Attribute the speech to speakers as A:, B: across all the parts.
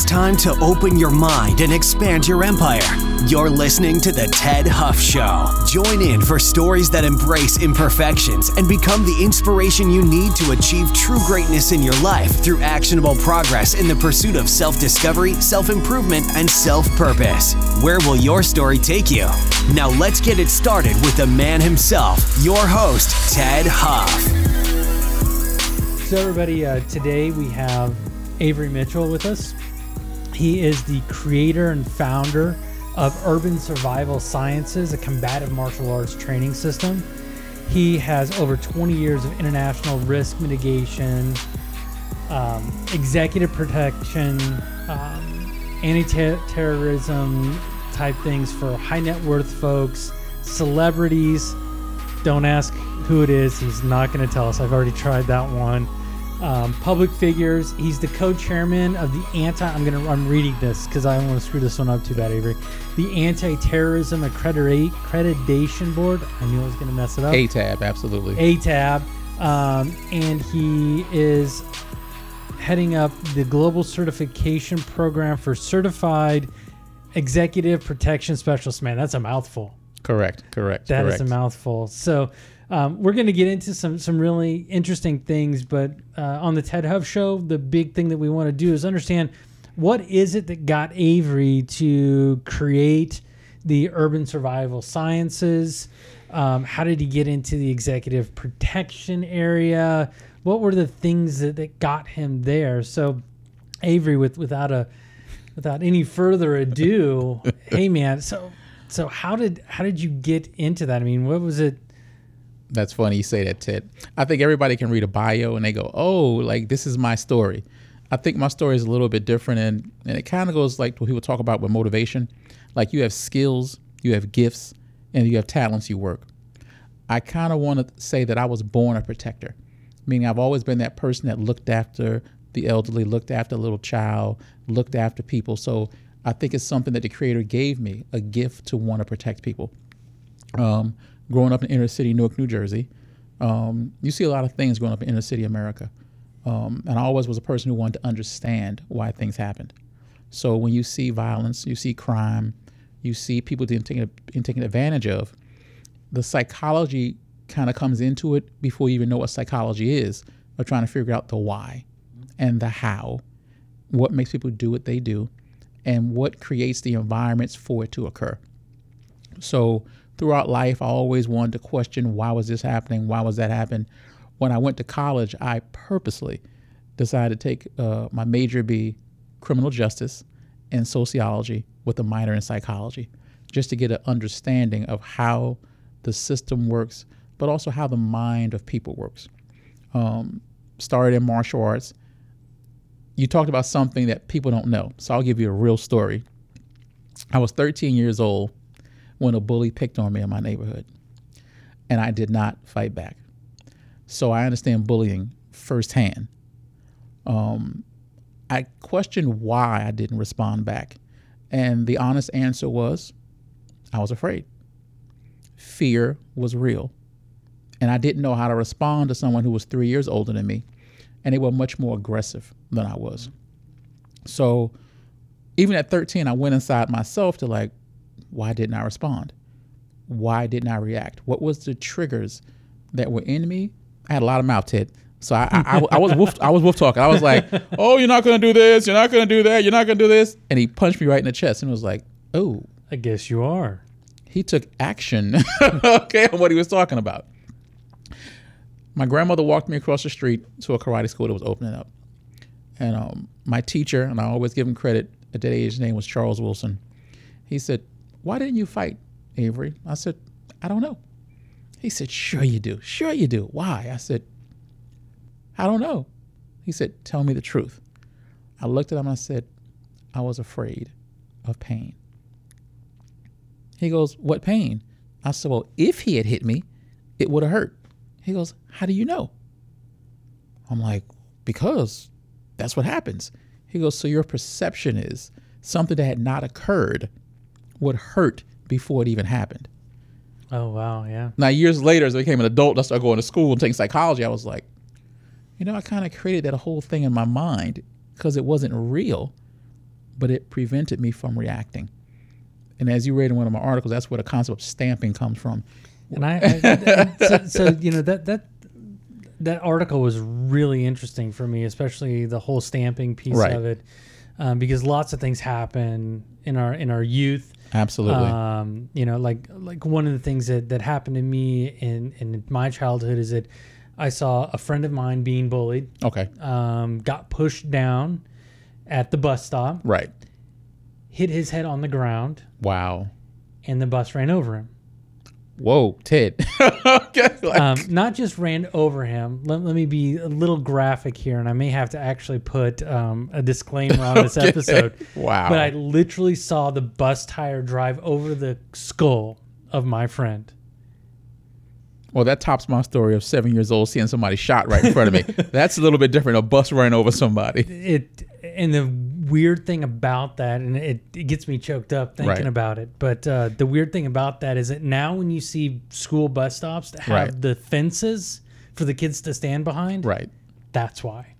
A: It's time to open your mind and expand your empire. You're listening to The Ted Huff Show. Join in for stories that embrace imperfections and become the inspiration you need to achieve true greatness in your life through actionable progress in the pursuit of self discovery, self improvement, and self purpose. Where will your story take you? Now, let's get it started with the man himself, your host, Ted Huff.
B: So, everybody, uh, today we have Avery Mitchell with us. He is the creator and founder of Urban Survival Sciences, a combative martial arts training system. He has over 20 years of international risk mitigation, um, executive protection, um, anti terrorism type things for high net worth folks, celebrities. Don't ask who it is, he's not going to tell us. I've already tried that one um, public figures. He's the co-chairman of the anti. I'm gonna. I'm reading this because I don't want to screw this one up too bad, Avery. The Anti-Terrorism Accreditation Board. I knew I was gonna mess it up.
C: ATAB, absolutely.
B: ATAB, um, and he is heading up the global certification program for certified executive protection specialist. Man, that's a mouthful.
C: Correct. Correct.
B: That
C: correct.
B: is a mouthful. So um, we're going to get into some some really interesting things, but uh, on the Ted Huff show, the big thing that we want to do is understand what is it that got Avery to create the urban survival sciences. Um, how did he get into the executive protection area? What were the things that, that got him there? So, Avery, with without a without any further ado, hey man, so so how did how did you get into that? I mean, what was it?
C: That's funny you say that, Ted. I think everybody can read a bio and they go, "Oh, like this is my story." I think my story is a little bit different, and and it kind of goes like what people talk about with motivation. Like you have skills, you have gifts, and you have talents you work. I kind of want to say that I was born a protector, meaning I've always been that person that looked after the elderly, looked after a little child, looked after people. So I think it's something that the Creator gave me a gift to want to protect people. Um, growing up in inner city Newark, New Jersey, um, you see a lot of things growing up in inner city America. Um, and I always was a person who wanted to understand why things happened. So when you see violence, you see crime, you see people being taken, being taken advantage of, the psychology kind of comes into it before you even know what psychology is, of trying to figure out the why and the how, what makes people do what they do, and what creates the environments for it to occur. So throughout life, I always wanted to question why was this happening? Why was that happening? When I went to college, I purposely decided to take uh, my major be criminal justice and sociology with a minor in psychology, just to get an understanding of how the system works, but also how the mind of people works. Um, started in martial arts. You talked about something that people don't know, so I'll give you a real story. I was 13 years old when a bully picked on me in my neighborhood. And I did not fight back. So I understand bullying firsthand. Um, I questioned why I didn't respond back. And the honest answer was I was afraid. Fear was real. And I didn't know how to respond to someone who was three years older than me. And they were much more aggressive than I was. So even at 13, I went inside myself to like, why didn't I respond? Why didn't I react? What was the triggers that were in me? I had a lot of mouth tit. So I, I, I, I was wolf, I was wolf talking. I was like, "Oh, you're not gonna do this. You're not gonna do that. You're not gonna do this." And he punched me right in the chest and was like, "Oh,
B: I guess you are."
C: He took action, okay, on what he was talking about. My grandmother walked me across the street to a karate school that was opening up, and um, my teacher, and I always give him credit at that age, his name was Charles Wilson. He said, why didn't you fight, Avery? I said, I don't know. He said, Sure you do. Sure you do. Why? I said, I don't know. He said, Tell me the truth. I looked at him and I said, I was afraid of pain. He goes, What pain? I said, Well, if he had hit me, it would have hurt. He goes, How do you know? I'm like, Because that's what happens. He goes, So your perception is something that had not occurred would hurt before it even happened.
B: Oh wow, yeah.
C: Now years later, as I became an adult, I started going to school and taking psychology. I was like, you know, I kind of created that whole thing in my mind because it wasn't real, but it prevented me from reacting. And as you read in one of my articles, that's where the concept of stamping comes from.
B: And I, I so, so you know that that that article was really interesting for me, especially the whole stamping piece
C: Right.
B: of it, um, because lots of things happen in our in our youth.
C: Absolutely.
B: Um, you know, like like one of the things that that happened to me in in my childhood is that I saw a friend of mine being bullied,
C: okay.
B: um, got pushed down at the bus stop,
C: Right.
B: hit his head on the ground,
C: Wow.
B: and the bus ran over him.
C: Whoa, Ted. okay. like-
B: um, not just ran over him. Let, let me be a little graphic here, and I may have to actually put um, a disclaimer on this
C: Okay.
B: episode.
C: Wow.
B: But I literally saw the bus tire drive over the skull of my friend.
C: well, that tops my story of seven years old seeing somebody shot right in front of me. That's a little bit different. A bus running over somebody.
B: It and the weird thing about that, and it, it gets me choked up thinking
C: Right.
B: about it. But uh, the weird thing about that is that now when you see school bus stops that have
C: Right.
B: the fences for the kids to stand behind,
C: Right.
B: that's why.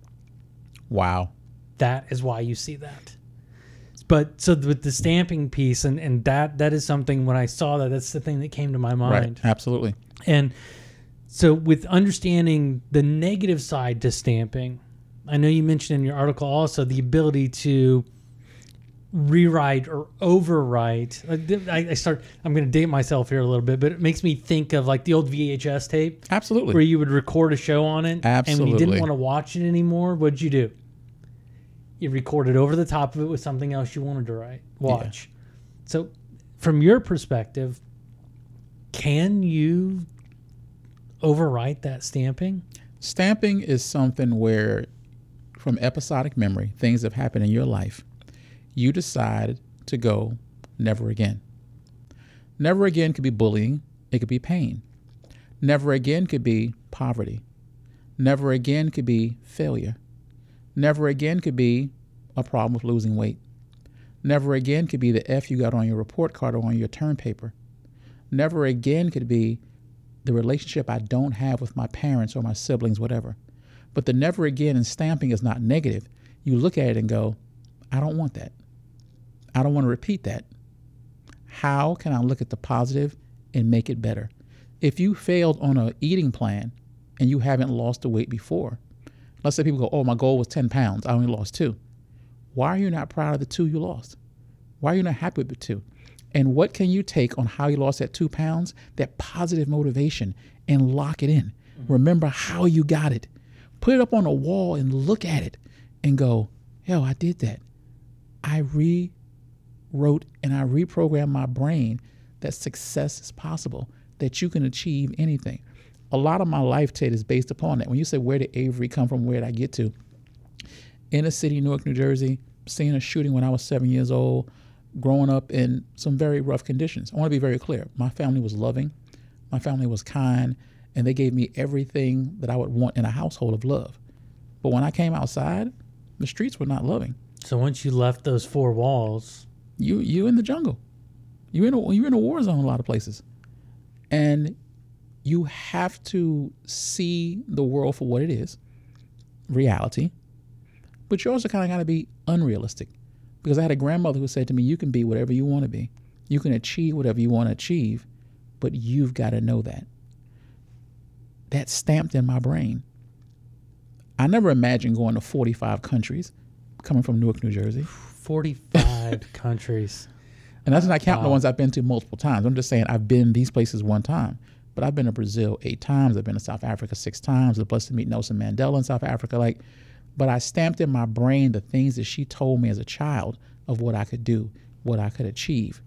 C: Wow.
B: that is why you see that. But so with the stamping piece and, and that that is something when I saw that that's the thing that came to my mind.
C: Right. Absolutely.
B: And so with understanding the negative side to stamping, I know you mentioned in your article also the ability to rewrite or overwrite. I, I start I'm going to date myself here a little bit, but it makes me think of like the old VHS tape
C: Absolutely.
B: where you would record a show on it, Absolutely. and when you didn't want to watch it anymore, what'd you do? You recorded over the top of it with something else you wanted to write, watch. So, from your perspective, can you overwrite that stamping?
C: Stamping is something where, from episodic memory, things have happened in your life, you decide to go never again. Never again could be bullying, it could be pain. Never again could be poverty. Never again could be failure. Never again could be a problem with losing weight. Never again could be the F you got on your report card or on your term paper. Never again could be the relationship I don't have with my parents or my siblings, whatever. But the never again and stamping is not negative. You look at it and go, I don't want that. I don't want to repeat that. How can I look at the positive and make it better? If you failed on a eating plan and you haven't lost the weight before, let's say people go, Oh, my goal was 10 pounds. I only lost two. Why are you not proud of the two you lost? Why are you not happy with the two? And what can you take on how you lost that two pounds, that positive motivation, and lock it in? Mm-hmm. Remember how you got it. Put it up on a wall and look at it and go, yo, I did that. I rewrote and I reprogrammed my brain that success is possible, that you can achieve anything. A lot of my life, Ted, is based upon that. When you say, where did Avery come from? Where did I get to? In a city, Newark, New Jersey, seeing a shooting when I was seven years old, growing up in some very rough conditions. I want to be very clear. My family was loving, my family was kind, and they gave me everything that I would want in a household of love. But when I came outside, the streets were not loving.
B: So once you left those four walls,
C: You you in the jungle. You in a you're in a war zone in a lot of places. And you have to see the world for what it is, reality. But you also kind of got to be unrealistic. Because I had a grandmother who said to me, You can be whatever you want to be. You can achieve whatever you want to achieve, but you've got to know that. That's stamped in my brain. I never imagined going to 45 countries coming from Newark, New Jersey.
B: 45 countries.
C: And that's not counting the ones I've been to multiple times. I'm just saying I've been these places one time. But I've been to Brazil eight times. I've been to South Africa six times. I was blessed to meet Nelson Mandela in South Africa. Like, but I stamped in my brain the things that she told me as a child of what I could do, what I could achieve.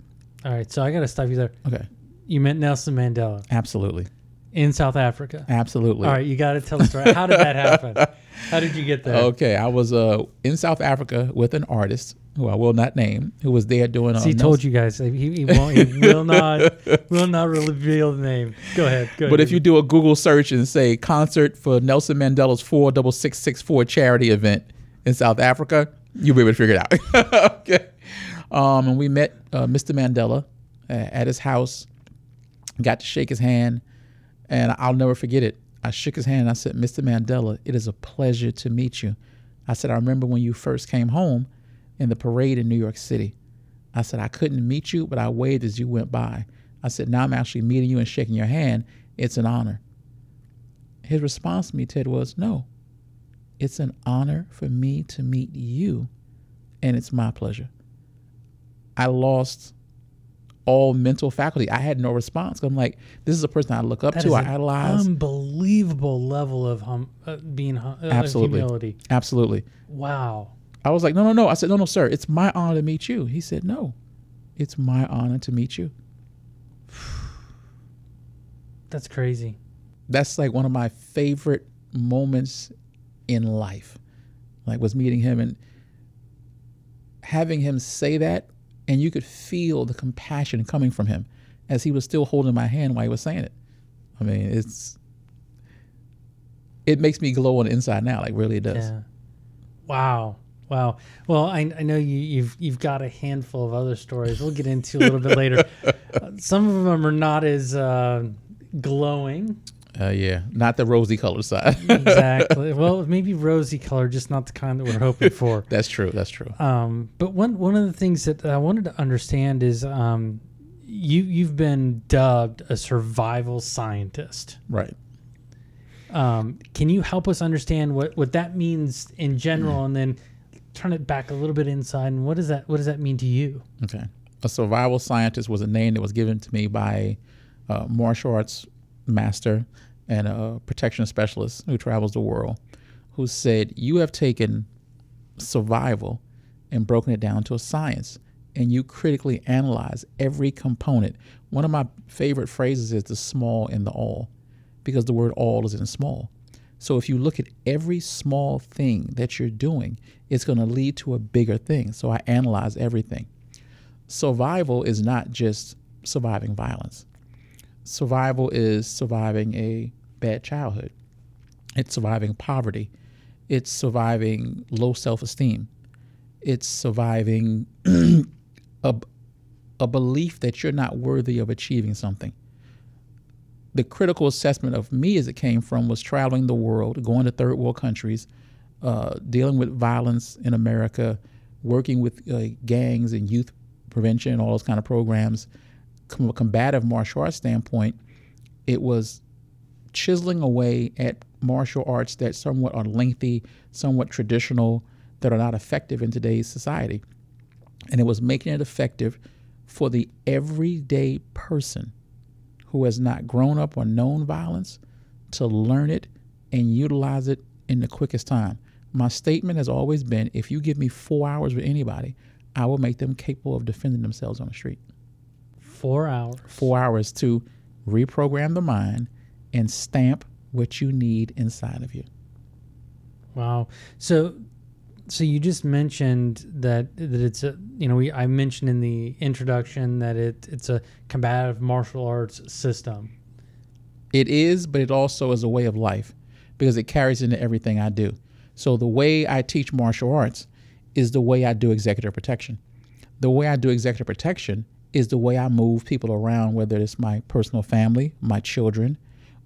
B: All right, so I got to stop you there.
C: Okay.
B: You met Nelson Mandela
C: Absolutely.
B: In South Africa.
C: Absolutely.
B: All right, you got to tell the story. How did that happen? How did you get there?
C: Okay. I was uh, in South Africa with an artist who I will not name, who was there doing. Uh,
B: See, he told you guys he, he won't. He will not. Will not reveal the name. Go ahead. Go
C: But
B: ahead.
C: if you do a Google search and say concert for Nelson Mandela's four double six six four charity event in South Africa, you'll be able to figure it out. okay. Um, and we met uh, Mr. Mandela uh, at his house, got to shake his hand, and I'll never forget it. I shook his hand and I said, Mr. Mandela, it is a pleasure to meet you. I said, I remember when you first came home, in the parade in New York City. I said, I couldn't meet you, but I waved as you went by. I said, now I'm actually meeting you and shaking your hand. It's an honor. His response to me, Ted, was, no, it's an honor for me to meet you, and it's my pleasure. I lost all mental faculty. I had no response. I'm like, this is a person I look up
B: That
C: to, I
B: an
C: idolize.
B: Unbelievable level of hum, uh, being hum, uh,
C: Absolutely.
B: humility.
C: Absolutely.
B: Wow.
C: I was like, no, no, no. I said, no, no, sir. It's my honor to meet you. He said, no, it's my honor to meet you.
B: That's crazy.
C: That's like one of my favorite moments in life. Like was meeting him and having him say that, and you could feel the compassion coming from him as he was still holding my hand while he was saying it. I mean, it's it makes me glow on the inside now. Like really, it does.
B: Yeah. Wow. Wow. Well, I, I know you, you've you've got a handful of other stories. We'll get into a little bit later. Uh, some of them are not as uh, glowing.
C: Uh, yeah, not the rosy colored side.
B: Exactly. well, maybe rosy color, just not the kind that we're hoping for.
C: That's true. That's true.
B: Um, but one one of the things that I wanted to understand is um, you you've been dubbed a survival scientist.
C: Right.
B: Um, can you help us understand what, what that means in general, and then turn it back a little bit inside? And what does that what does that mean to you?
C: Okay. A survival scientist was a name that was given to me by a martial arts master and a protection specialist who travels the world, who said, You have taken survival and broken it down to a science, and you critically analyze every component. One of my favorite phrases is the small and the all, because the word all is in small. So if you look at every small thing that you're doing, it's going to lead to a bigger thing. So I analyze everything. Survival is not just surviving violence. Survival is surviving a bad childhood. It's surviving poverty. It's surviving low self-esteem. It's surviving a, a belief that you're not worthy of achieving something the critical assessment of me as it came from was traveling the world, going to third world countries, uh, dealing with violence in America, working with uh, gangs and youth prevention all those kind of programs. From a combative martial arts standpoint, it was chiseling away at martial arts that somewhat are lengthy, somewhat traditional, that are not effective in today's society. And it was making it effective for the everyday person who has not grown up or known violence to learn it and utilize it in the quickest time. My statement has always been if you give me four hours with anybody, I will make them capable of defending themselves on the street.
B: Four hours.
C: Four hours to reprogram the mind and stamp what you need inside of you.
B: Wow. So so you just mentioned that that it's a you know we I mentioned in the introduction that it it's a combative martial arts system.
C: It is, but it also is a way of life because it carries into everything I do. So the way I teach martial arts is the way I do executive protection. The way I do executive protection is the way I move people around, whether it's my personal family, my children,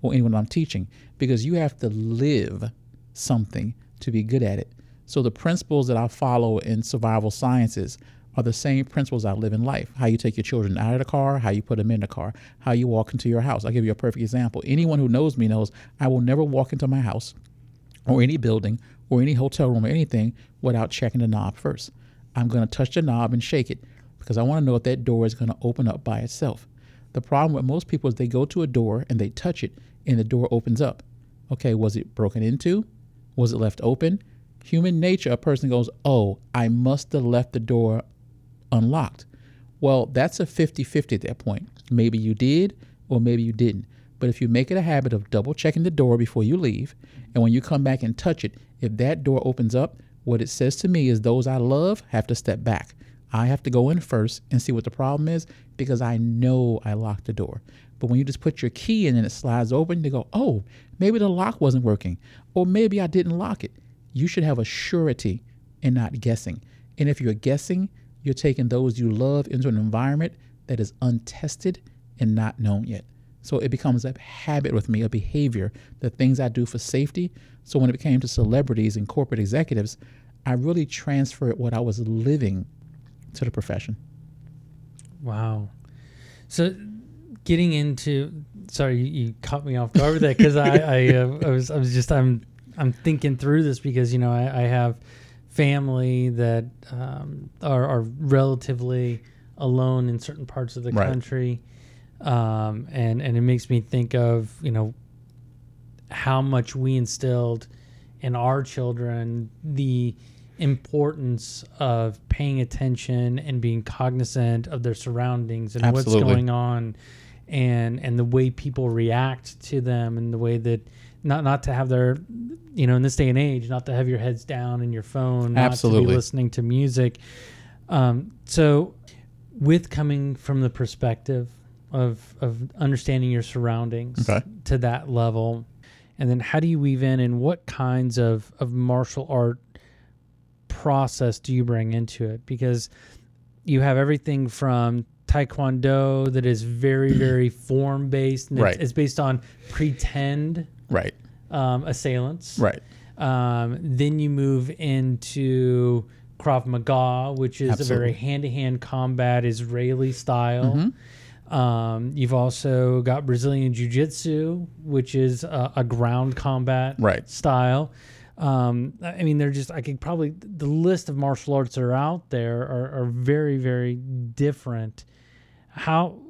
C: or anyone I'm teaching, because you have to live something to be good at it. So the principles that I follow in survival sciences are the same principles I live in life. How you take your children out of the car, how you put them in the car, how you walk into your house. I'll give you a perfect example. Anyone who knows me knows I will never walk into my house or any building or any hotel room or anything without checking the knob first. I'm going to touch the knob and shake it because I want to know if that door is going to open up by itself. The problem with most people is they go to a door and they touch it and the door opens up. Okay, was it broken into? Was it left open? Human nature, a person goes, Oh, I must have left the door unlocked. Well, that's a 50 50 at that point. Maybe you did, or maybe you didn't. But if you make it a habit of double checking the door before you leave, and when you come back and touch it, if that door opens up, what it says to me is those I love have to step back. I have to go in first and see what the problem is because I know I locked the door. But when you just put your key in and it slides open, they go, oh, maybe the lock wasn't working, or maybe I didn't lock it. You should have a surety and not guessing. And if you're guessing, you're taking those you love into an environment that is untested and not known yet. So it becomes a habit with me, a behavior, the things I do for safety. So when it came to celebrities and corporate executives, I really transferred what I was living to the profession.
B: Wow. So getting into sorry, you, you caught me off guard with that because I I, uh, I was I was just I'm I'm thinking through this because you know I, I have family that um, are, are relatively alone in certain parts of the
C: Right.
B: country, um, and and it makes me think of you know how much we instilled in our children the importance of paying attention and being cognizant of their surroundings and what's going on and and the way people react to them and the way that not not to have their you know in this day and age not to have your heads down in your phone not to
C: Absolutely.
B: be listening to music um, so with coming from the perspective of of understanding your surroundings
C: Okay.
B: to that level and then how do you weave in and what kinds of of martial art process do you bring into it because you have everything from taekwondo that is very very form based and
C: Right.
B: it's, it's based on pretend
C: Right.
B: um, assailants
C: Right.
B: um, then you move into Krav Maga, which is a very hand-to-hand combat Israeli style. Um, you've also got Brazilian Jiu-Jitsu, which is a, a ground combat
C: Right.
B: style. Um, I mean, they're just I could probably the list of martial arts that are out there are, are very very different. How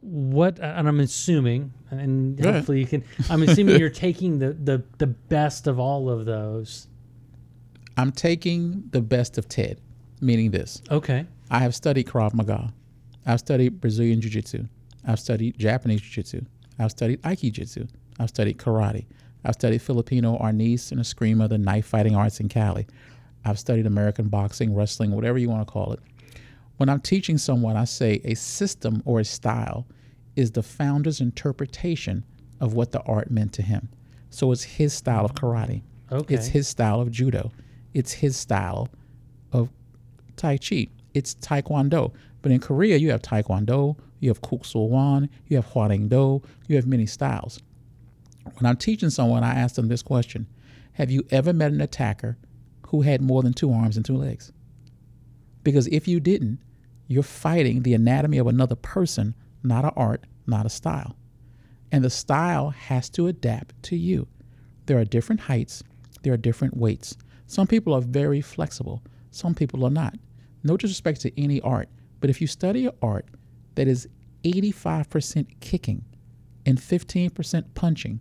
B: what and I'm assuming and
C: ahead.
B: hopefully you can I'm assuming you're taking the, the the best of all of those.
C: I'm taking the best of Ted, meaning this.
B: Okay.
C: I have studied Krav Maga. I've studied Brazilian Jiu Jitsu. I've studied Japanese Jiu Jitsu. I've studied Aiki Jitsu. I've studied karate. I've studied Filipino Arnis and Eskrima, the knife fighting arts in Kali. I've studied American boxing, wrestling, whatever you want to call it. When I'm teaching someone, I say a system or a style is the founder's interpretation of what the art meant to him. So it's his style of karate.
B: Okay.
C: It's his style of judo. It's his style of Tai Chi. It's Taekwondo. But in Korea, you have Taekwondo, you have Kuk Sool Won, you have Hwarang Do, you have many styles. When I'm teaching someone, I ask them this question Have you ever met an attacker who had more than two arms and two legs? Because if you didn't, you're fighting the anatomy of another person, not an art, not a style. And the style has to adapt to you. There are different heights, there are different weights. Some people are very flexible, some people are not. No disrespect to any art, but if you study an art that is 85% kicking and 15% punching,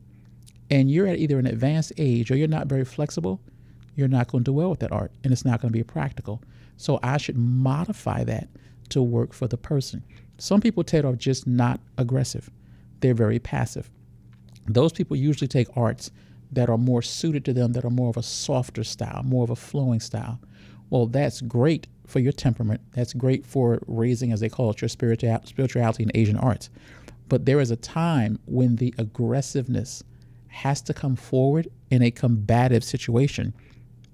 C: and you're at either an advanced age or you're not very flexible, you're not going to do well with that art and it's not going to be practical. So I should modify that to work for the person. Some people, Ted, are just not aggressive, they're very passive. Those people usually take arts that are more suited to them, that are more of a softer style, more of a flowing style. Well, that's great for your temperament. That's great for raising, as they call it, your spiritua- spirituality in Asian arts. But there is a time when the aggressiveness has to come forward in a combative situation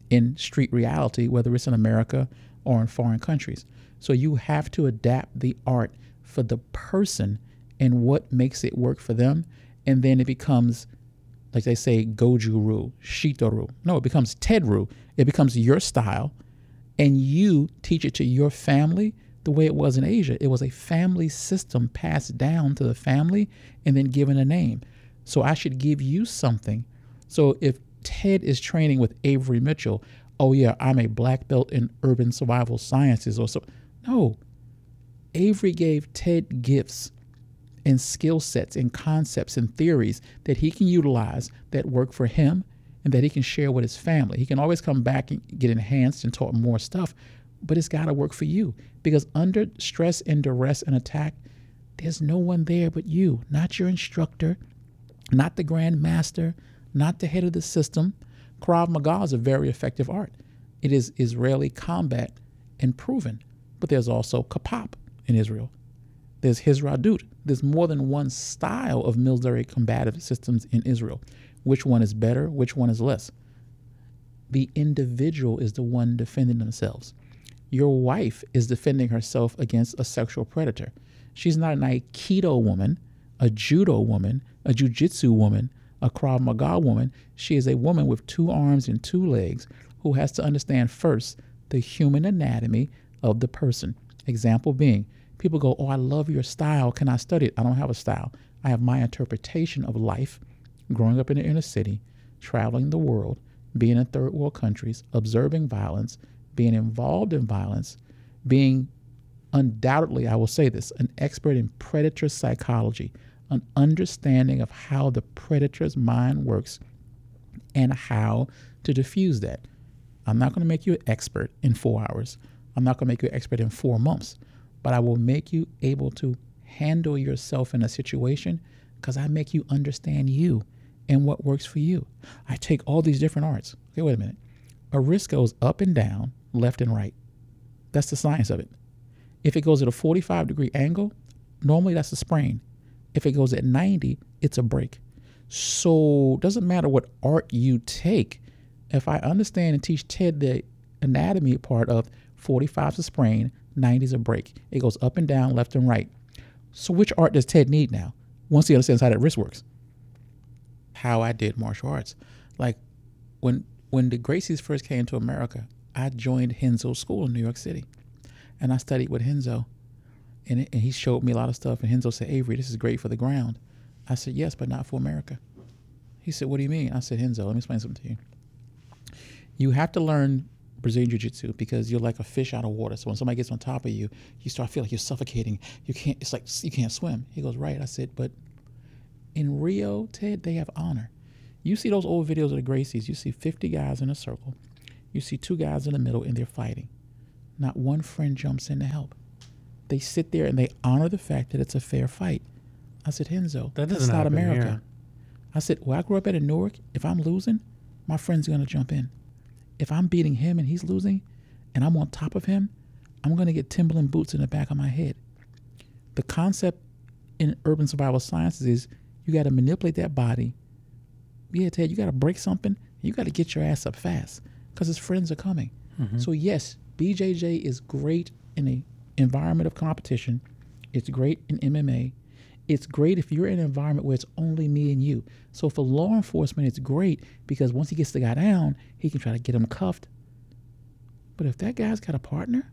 C: in street reality, whether it's in America or in foreign countries. So you have to adapt the art for the person and what makes it work for them. And then it becomes, like they say, Goju-ru, Shito-ru. No, it becomes Ted-ru. It becomes your style. And you teach it to your family the way it was in Asia. It was a family system passed down to the family and then given a name. So I should give you something. So if Ted is training with Avery Mitchell, oh yeah, I'm a black belt in urban survival sciences or so. No. Avery gave Ted gifts and skill sets and concepts and theories that he can utilize that work for him and that he can share with his family. He can always come back and get enhanced and taught more stuff, but it's got to work for you because under stress and duress and attack, there's no one there but you, not your instructor, not the grand master, not the head of the system. Krav Maga is a very effective art. It is Israeli combat and proven, but there's also Kapap in Israel. There's Hisardut. There's more than one style of military combative systems in Israel. Which one is better? Which one is less? The individual is the one defending themselves. Your wife is defending herself against a sexual predator. She's not an Aikido woman, a judo woman, a jujitsu woman, A Krav Maga woman, she is a woman with two arms and two legs who has to understand first the human anatomy of the person. Example being, people go, Oh, I love your style. Can I study it? I don't have a style. I have my interpretation of life, growing up in the inner city, traveling the world, being in third world countries, observing violence, being involved in violence, being undoubtedly, I will say this, an expert in predator psychology, an understanding of how the predator's mind works and how to diffuse that. I'm not going to make you an expert in four hours. I'm not going to make you an expert in four months, but I will make you able to handle yourself in a situation because I make you understand you and what works for you. I take all these different arts. Okay, wait a minute. A wrist goes up and down, left and right. That's the science of it. If it goes at a 45 degree angle, normally that's a sprain. If it goes at 90, it's a break. So doesn't matter what art you take. If I understand and teach Ted the anatomy part of 45 is a sprain, 90 is a break. It goes up and down, left and right. So which art does Ted need now? Once he understands how that wrist works. How I did martial arts. Like when when the Gracies first came to America, I joined Renzo School in New York City. And I studied with Renzo. And, and he showed me a lot of stuff. And Renzo said, Avery, this is great for the ground. I said, yes, but not for America. He said, what do you mean? I said, Renzo, let me explain something to you. You have to learn Brazilian Jiu Jitsu because you're like a fish out of water. So when somebody gets on top of you, you start feeling like you're suffocating. You can't, it's like you can't swim. He goes, right. I said, but in Rio, Ted, they have honor. You see those old videos of the Gracies, you see 50 guys in a circle. You see two guys in the middle and they're fighting. Not one friend jumps in to help. They sit there and they honor the fact that it's a fair fight. I said, Renzo,
B: That
C: that's
B: doesn't
C: America.
B: here.
C: I said, well, I grew up at in Newark, if I'm losing, my friend's gonna jump in. If I'm beating him and he's losing, and I'm on top of him, I'm gonna get Timberland boots in the back of my head. The concept in urban survival sciences is you got to manipulate that body. Yeah, Ted, you got to break something. You got to get your ass up fast because his friends are coming. So yes, BJJ is great in a environment of competition. It's great in MMA. It's great if you're in an environment where it's only me and you. So for law enforcement, it's great because once he gets the guy down, he can try to get him cuffed. But if that guy's got a partner,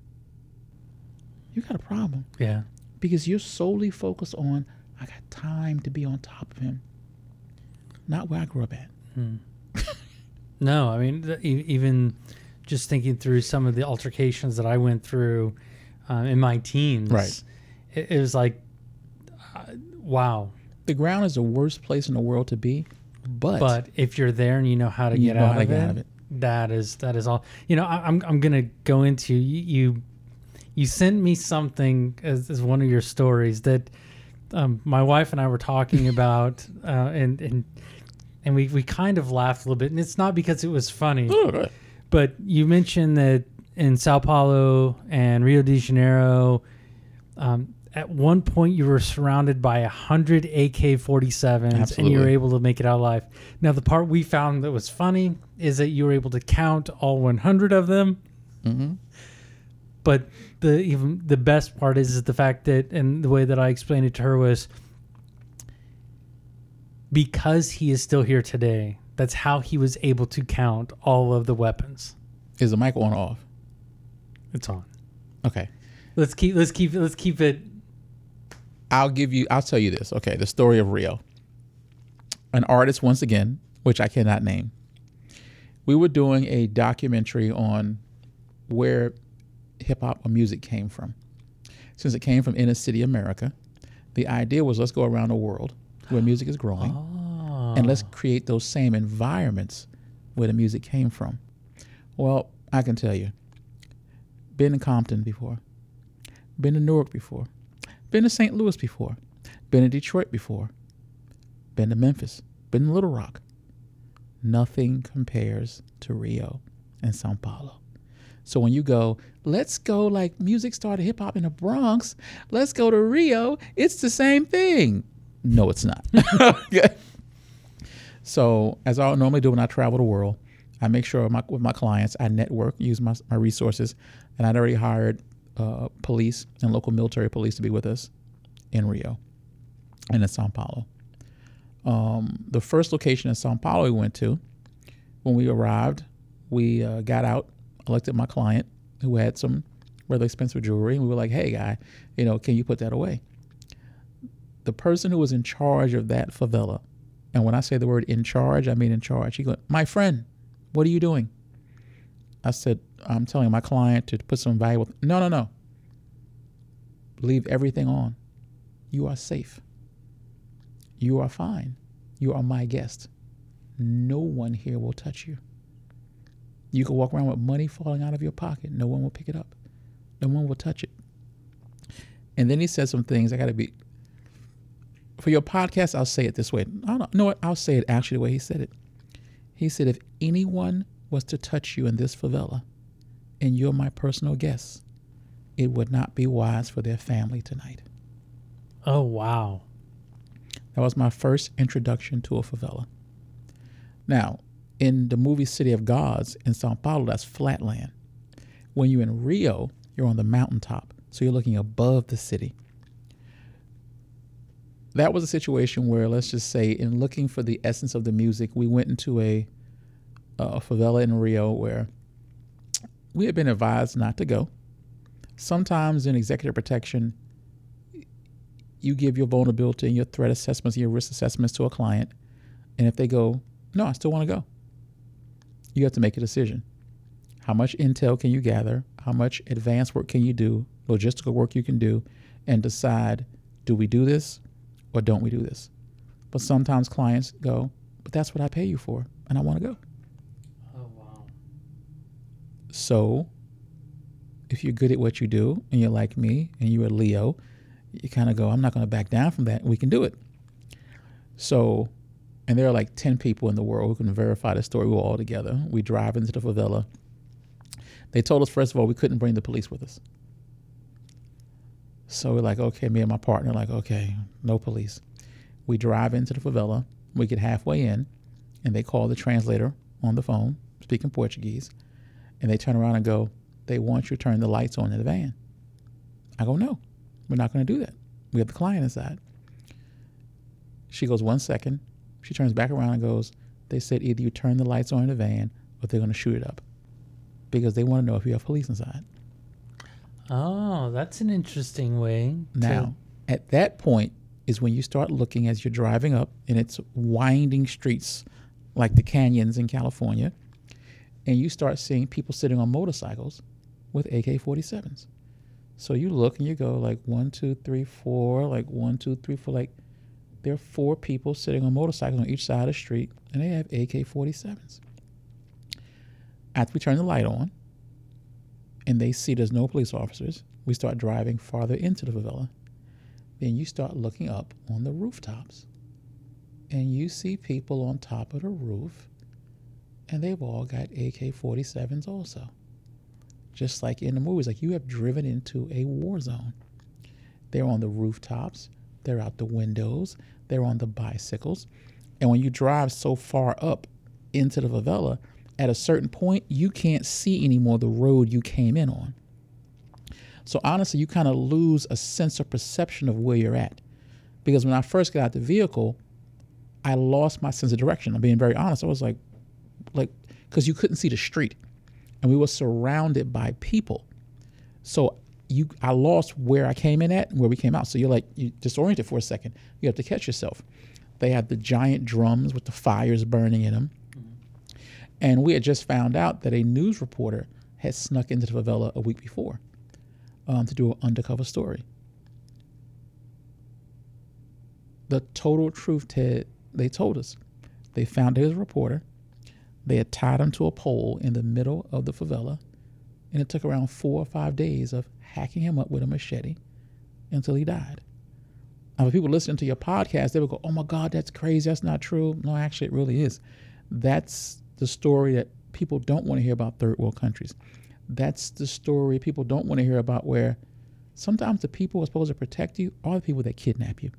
C: you got a problem
B: Yeah.
C: because you're solely focused on I got time to be on top of him. Not where I grew up at. Hmm.
B: No, I mean, even just thinking through some of the altercations that I went through uh, in my teens,
C: Right.
B: It, it was like, uh, wow.
C: The ground is the worst place in the world to be, but,
B: But if you're there and you know how to get, out,
C: how to
B: of
C: get
B: it,
C: out of it.
B: that is that is all. You know, I, I'm I'm gonna go into you. You, you sent me something as, as one of your stories that um, my wife and I were talking about, uh, and and and we we kind of laughed a little bit, and it's not because it was funny.
C: Oh, right.
B: But you mentioned that in Sao Paulo and Rio de Janeiro, um, at one point you were surrounded by a hundred AK-47s, and you were able to make it out alive. Now, the part we found that was funny is that you were able to count all 100 of them.
C: Mhm.
B: But the even the best part is, is the fact that, and the way that I explained it to her was, because he is still here today. That's how he was able to count all of the weapons.
C: is the mic on or off?
B: It's on.
C: Okay.
B: Let's keep let's keep let's keep it
C: I'll give you. I'll tell you this. Okay, the story of Rio. An artist, once again, which I cannot name. We were doing a documentary on where hip hop or music came from. Since it came from inner city America, the idea was let's go around the world where music is growing, ah. and let's create those same environments where the music came from. Well, I can tell you, been in Compton before, been to Newark before, been to St. Louis before, been to Detroit before, been to Memphis, been to Little Rock. Nothing compares to Rio and Sao Paulo. So when you go, let's go like music started hip hop in the Bronx, let's go to Rio, it's the same thing. No, it's not. So as I normally do when I travel the world, I make sure my, with my clients, I network, use my, my resources, and I'd already hired uh, police and local military police to be with us in Rio and in Sao Paulo. Um, the first location in Sao Paulo we went to, when we arrived, we uh, got out. At my client who had some rather expensive jewelry, and we were like, "Hey, guy, you know, can you put that away?" The person who was in charge of that favela, and when I say the word "in charge," I mean in charge. He goes, "My friend, what are you doing?" I said, "I'm telling my client to put some valuable." No, no, no. Leave everything on. You are safe. You are fine. You are my guest. No one here will touch you. You can walk around with money falling out of your pocket. No one will pick it up. No one will touch it. And then he said some things. I got to be. For your podcast, I'll say it this way. I don't know what I'll say it actually the way he said it. He said, if anyone was to touch you in this favela and you're my personal guest, it would not be wise for their family tonight.
B: Oh, wow.
C: That was my first introduction to a favela. Now, in the movie City of Gods in Sao Paulo, that's flatland. When you're in Rio, you're on the mountaintop, so you're looking above the city. That was a situation where, let's just say, in looking for the essence of the music, we went into a, a favela in Rio where we had been advised not to go. Sometimes in executive protection, you give your vulnerability and your threat assessments, your risk assessments to a client, and if they go, no, I still want to go, you have to make a decision. How much intel can you gather? How much advanced work can you do? Logistical work you can do, and decide do we do this or don't we do this? But sometimes clients go, but that's what I pay you for, and I want to go. So, if you're good at what you do and you're like me and you're a Leo, you kind of go, I'm not going to back down from that. We can do it. So, and there are like 10 people in the world who can verify the story. We're all together. We drive into the favela. They told us, first of all, we couldn't bring the police with us. So we're like, okay, me and my partner, like, okay, no police. We drive into the favela. We get halfway in, and they call the translator on the phone, speaking Portuguese, and they turn around and go, they want you to turn the lights on in the van. I go, no, we're not going to do that. We have the client inside. She goes, one second. She turns back around and goes, they said either you turn the lights on in the van or they're going to shoot it up because they want to know if you have police inside.
B: Oh, that's an interesting way. to-
C: Now, at that point is when you start looking as you're driving up and it's winding streets like the canyons in California, and you start seeing people sitting on motorcycles with AK 47s. So you look and you go like one, two, three, four, like one, two, three, four, like there are four people sitting on motorcycles on each side of the street and they have AK 47s. After we turn the light on and they see there's no police officers, we start driving farther into the favela. Then you start looking up on the rooftops and you see people on top of the roof and they've all got AK 47s also. Just like in the movies, like you have driven into a war zone. They're on the rooftops, they're out the windows, they're on the bicycles. And when you drive so far up into the favela, at a certain point, you can't see anymore the road you came in on. So honestly, you kind of lose a sense of perception of where you're at. Because when I first got out the vehicle, I lost my sense of direction. I'm being very honest. I was like, like, because you couldn't see the street, and we were surrounded by people. So you, I lost where I came in at and where we came out. So you're like, you disoriented for a second. You have to catch yourself. They had the giant drums with the fires burning in them. And we had just found out that a news reporter had snuck into the favela a week before um, to do an undercover story. The total truth, Ted, they told us. They found his reporter. They had tied him to a pole in the middle of the favela, and it took around four or five days of hacking him up with a machete until he died. Now, for people listening to your podcast, they would go, "Oh my God, that's crazy. That's not true." No, actually, it really is. That's the story that people don't want to hear about third world countries. That's the story people don't want to hear about where sometimes the people who are supposed to protect you are the people that kidnap you.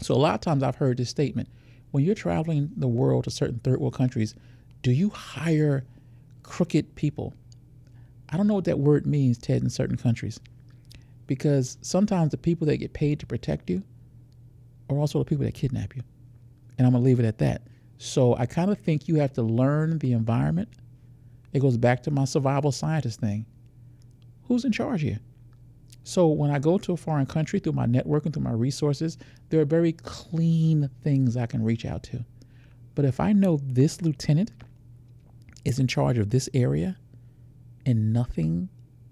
C: So a lot of times I've heard this statement when you're traveling the world to certain third world countries, do you hire crooked people? I don't know what that word means, Ted, in certain countries. Because sometimes the people that get paid to protect you are also the people that kidnap you. And I'm going to leave it at that. So I kind of think you have to learn the environment. It goes back to my survival scientist thing. Who's in charge here? So when I go to a foreign country through my network and through my resources, there are very clean things I can reach out to. But if I know this lieutenant is in charge of this area and nothing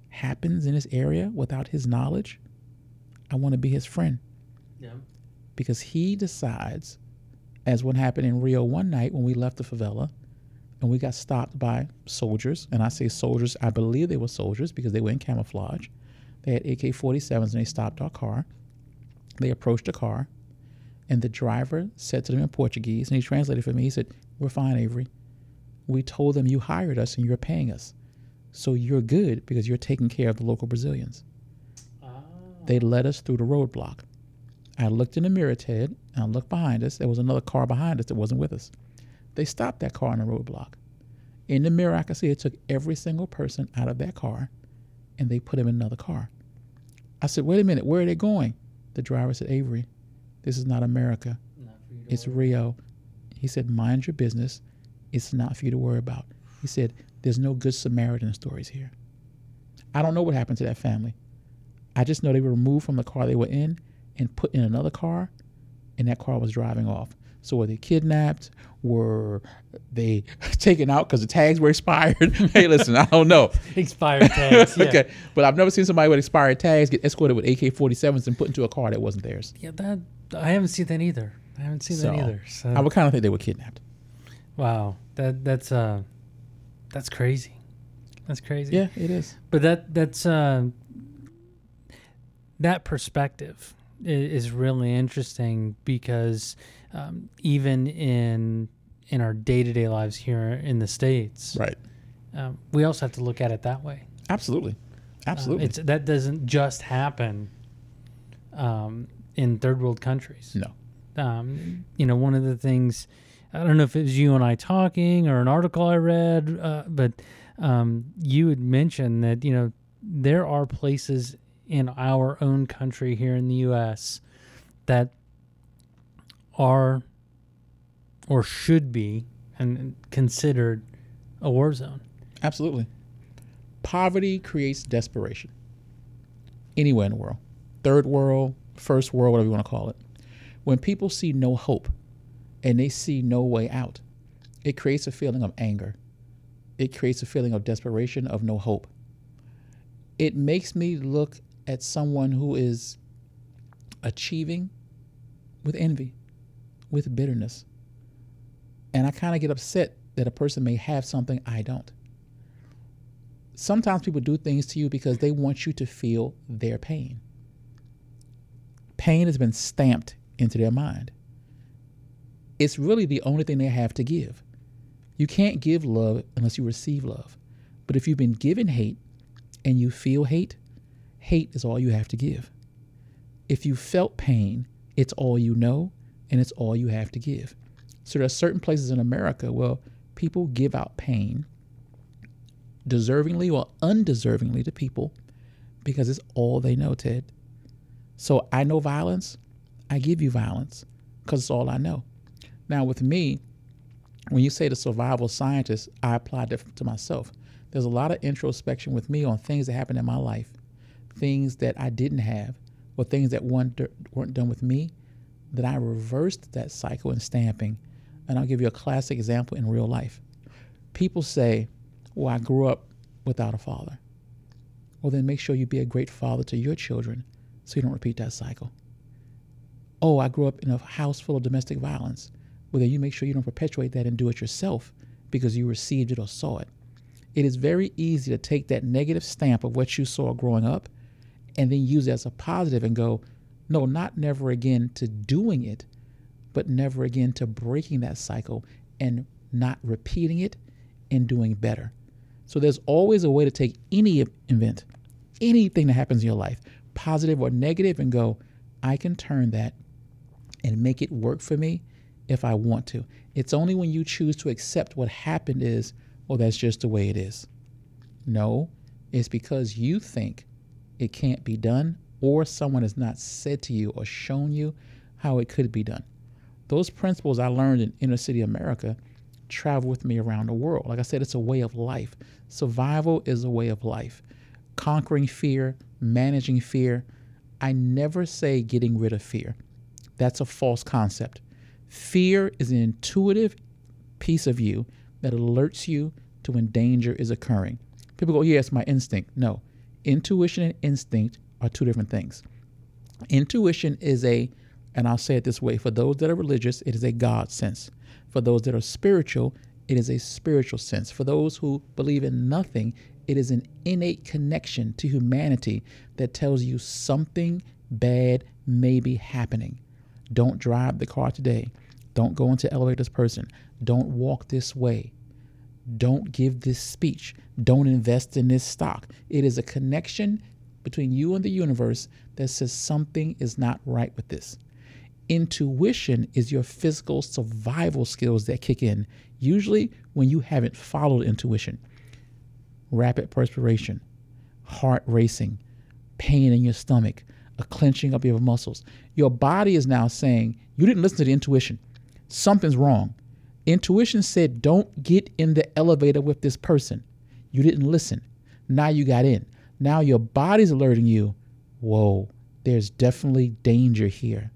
C: happens in this area without his knowledge, I want to be his friend.
B: Yeah.
C: Because he decides, as what happened in Rio one night when we left the favela and we got stopped by soldiers. And I say soldiers, I believe they were soldiers because they were in camouflage. They had AK 47s and they stopped our car. They approached the car and the driver said to them in Portuguese, and he translated for me. He said, We're fine, Avery. We told them you hired us and you're paying us. So you're good because you're taking care of the local Brazilians. They led us through the roadblock. I looked in the mirror, Ted, and I looked behind us. There was another car behind us that wasn't with us. They stopped that car in the roadblock. In the mirror, I could see it took every single person out of that car and they put him in another car. I said, Wait a minute, where are they going? The driver said, Avery, this is not America. It's Rio. He said, Mind your business. It's not for you to worry about. He said, There's no good Samaritan stories here. I don't know what happened to that family. I just know they were removed from the car they were in and put in another car, and that car was driving off. So were they kidnapped? Were they taken out because the tags were expired? hey, listen, I don't know.
B: Expired tags. Yeah.
C: okay, but I've never seen somebody with expired tags get escorted with AK-47s and put into a car that wasn't theirs.
B: Yeah, that I haven't seen that either. I haven't seen
C: So
B: that either. So
C: I would kind of think they were kidnapped.
B: Wow, that that's uh, that's crazy. That's crazy.
C: Yeah, it is.
B: but that that's uh, that perspective is really interesting because um, even in in our day to day lives here in the states,
C: Right.
B: um, we also have to look at it that way.
C: Absolutely.
B: Uh,
C: Absolutely.
B: it's that doesn't just happen um, in third world countries.
C: no.
B: um, you know, one of the things, I don't know if it was you and I talking or an article I read, uh, but um, you had mentioned that, you know, there are places in our own country here in the U.S. that are or should be and considered a war zone.
C: Absolutely. Poverty creates desperation. Anywhere in the world. Third world, first world, whatever you want to call it. When people see no hope and they see no way out, it creates a feeling of anger. It creates a feeling of desperation, of no hope. It makes me look at someone who is achieving with envy, with bitterness. And I kind of get upset that a person may have something I don't. Sometimes people do things to you because they want you to feel their pain. Pain has been stamped into their mind. It's really the only thing they have to give. You can't give love unless you receive love. But if you've been given hate and you feel hate, hate is all you have to give. If you felt pain, it's all you know and it's all you have to give. So there are certain places in America where people give out pain deservingly or undeservingly to people because it's all they know, Ted. So I know violence, I give you violence because it's all I know. Now, with me, when you say the survival scientist, I apply that to myself. There's a lot of introspection with me on things that happened in my life, things that I didn't have, or things that weren't, done with me, that I reversed that cycle and stamping. And I'll give you a classic example in real life. People say, Well, I grew up without a father. Well, then make sure you be a great father to your children so you don't repeat that cycle. Oh, I grew up in a house full of domestic violence. Then you make sure you don't perpetuate that and do it yourself because you received it or saw it. It is very easy to take that negative stamp of what you saw growing up and then use it as a positive and go, no, not never again to doing it, but never again to breaking that cycle and not repeating it and doing better. So there's always a way to take any event, anything that happens in your life, positive or negative, and go, I can turn that and make it work for me if I want to. It's only when you choose to accept what happened is, well, that's just the way it is. No, it's because you think it can't be done or someone has not said to you or shown you how it could be done. those principles I learned in inner city America travel with me around the world. Like I said, it's a way of life. Survival is a way of life. Conquering fear, managing fear. I never say getting rid of fear. That's a false concept. Fear is an intuitive piece of you that alerts you to when danger is occurring. People go, yeah, it's my instinct. No, intuition and instinct are two different things. Intuition is a, and I'll say it this way for those that are religious, it is a God sense. For those that are spiritual, it is a spiritual sense. For those who believe in nothing, it is an innate connection to humanity that tells you something bad may be happening. Don't drive the car today. Don't go into elevate this person. Don't walk this way. Don't give this speech. Don't invest in this stock. It is a connection between you and the universe that says something is not right with this. Intuition is your physical survival skills that kick in, usually when you haven't followed intuition. Rapid perspiration, heart racing, pain in your stomach, a clenching of your muscles. Your body is now saying, You didn't listen to the intuition. Something's wrong. Intuition said, Don't get in the elevator with this person. You didn't listen. Now you got in. Now your body's alerting you, Whoa, there's definitely danger here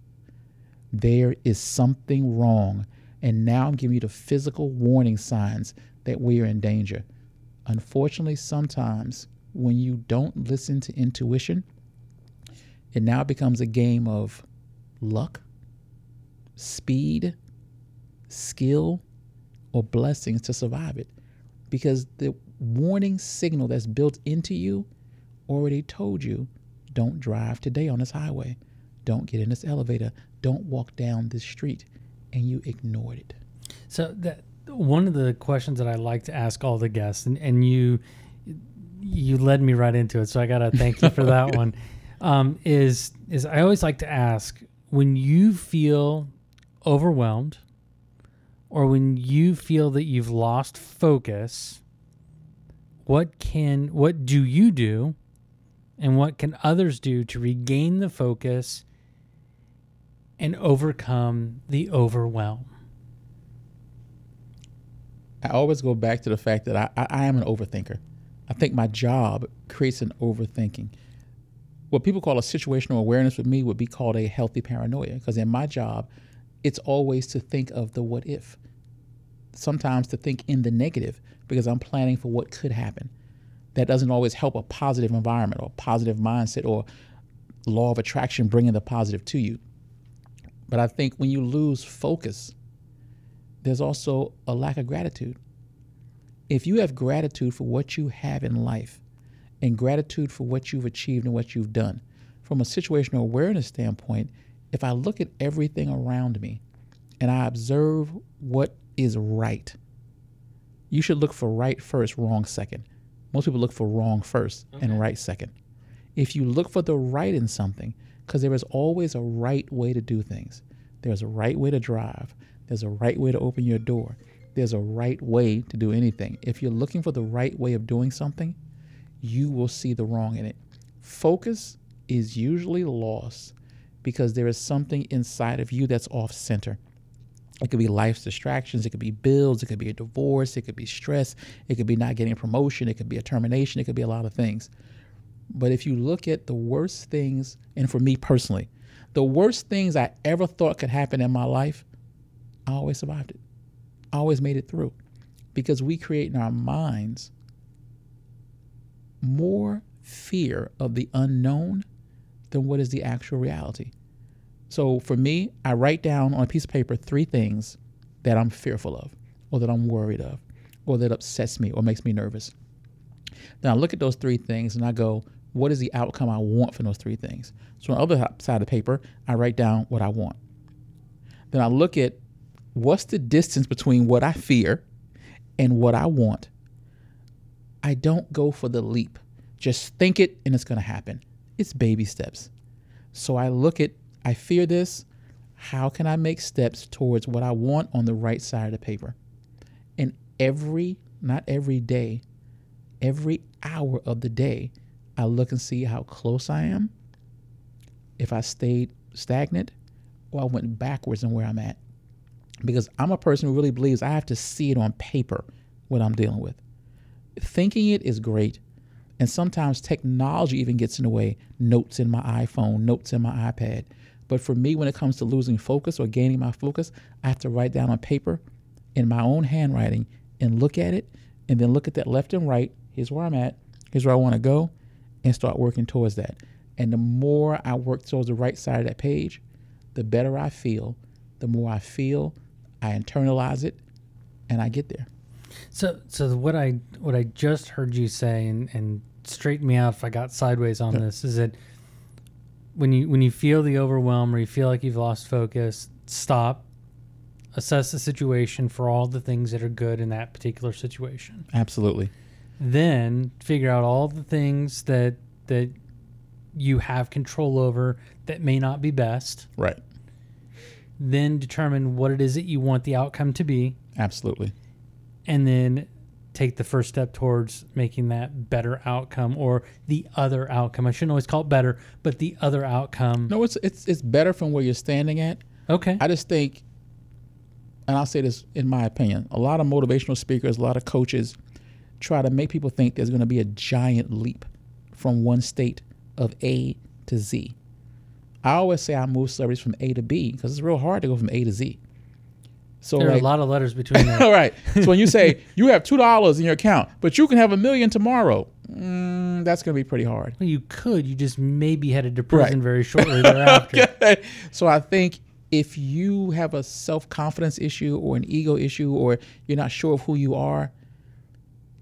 C: there is something wrong. And now I'm giving you the physical warning signs that we are in danger. Unfortunately, sometimes when you don't listen to intuition, it now becomes a game of luck, speed, skill, or blessings to survive it. Because the warning signal that's built into you already told you don't drive today on this highway, don't get in this elevator, don't walk down this street, and you ignored it.
B: So that one of the questions that I like to ask all the guests, and, and you you led me right into it, so I gotta thank you for that one. Um, is is I always like to ask when you feel overwhelmed, or when you feel that you've lost focus. What can what do you do, and what can others do to regain the focus and overcome the overwhelm?
C: I always go back to the fact that I, I, I am an overthinker. I think my job creates an overthinking. What people call a situational awareness with me would be called a healthy paranoia because in my job, it's always to think of the what if. Sometimes to think in the negative because I'm planning for what could happen. That doesn't always help a positive environment or positive mindset or law of attraction bringing the positive to you. But I think when you lose focus, there's also a lack of gratitude. If you have gratitude for what you have in life and gratitude for what you've achieved and what you've done, from a situational awareness standpoint, if I look at everything around me and I observe what is right, you should look for right first, wrong second. Most people look for wrong first okay. and right second. If you look for the right in something, because there is always a right way to do things. There's a right way to drive. There's a right way to open your door. There's a right way to do anything. If you're looking for the right way of doing something, you will see the wrong in it. Focus is usually lost because there is something inside of you that's off center. It could be life's distractions. It could be bills. It could be a divorce. It could be stress. It could be not getting a promotion. It could be a termination. It could be a lot of things. But if you look at the worst things, and for me personally, the worst things I ever thought could happen in my life, I always survived it. I always made it through because we create in our minds more fear of the unknown than what is the actual reality. So for me, I write down on a piece of paper three things that I'm fearful of, or that I'm worried of, or that upsets me or makes me nervous. Then I look at those three things and I go, what is the outcome I want from those three things? So on the other side of the paper, I write down what I want. Then I look at what's the distance between what I fear and what I want. I don't go for the leap. Just think it and it's going to happen. It's baby steps. So I look at, I fear this. How can I make steps towards what I want on the right side of the paper? And every, not every day, every hour of the day, I look and see how close I am, if I stayed stagnant, or I went backwards in where I'm at. because I'm a person who really believes I have to see it on paper what I'm dealing with. Thinking it is great. And sometimes technology even gets in the way. Notes in my iPhone, notes in my iPad. But for me, when it comes to losing focus or gaining my focus, I have to write down on paper in my own handwriting and look at it and then look at that left and right. Here's where I'm at. Here's where I want to go and start working towards that. And the more I work towards the right side of that page, the better I feel. The more I feel, I internalize it and I get there.
B: So, so what I what I just heard you say, and, and straighten me out if I got sideways on this, is that when you when you feel the overwhelm or you feel like you've lost focus, stop, assess the situation for all the things that are good in that particular situation.
C: Absolutely.
B: Then figure out all the things that that you have control over that may not be best.
C: Right.
B: Then determine what it is that you want the outcome to be,
C: Absolutely.
B: And then take the first step towards making that better outcome or the other outcome. I shouldn't always call it better, but the other outcome.
C: No, it's it's it's better from where you're standing at.
B: Okay.
C: I just think, and I'll say this in my opinion, a lot of motivational speakers, a lot of coaches try to make people think there's going to be a giant leap from one state of A to Z. I always say I move celebrities from A to B because it's real hard to go from A to Z. So
B: there are
C: like,
B: a lot of letters between them.
C: all right. So when you say you have two dollars in your account, but you can have a million tomorrow, mm, that's going to be pretty hard.
B: well, you could. You just may be headed to prison
C: Right.
B: very shortly thereafter.
C: Okay. So I think if you have a self confidence issue or an ego issue or you're not sure of who you are,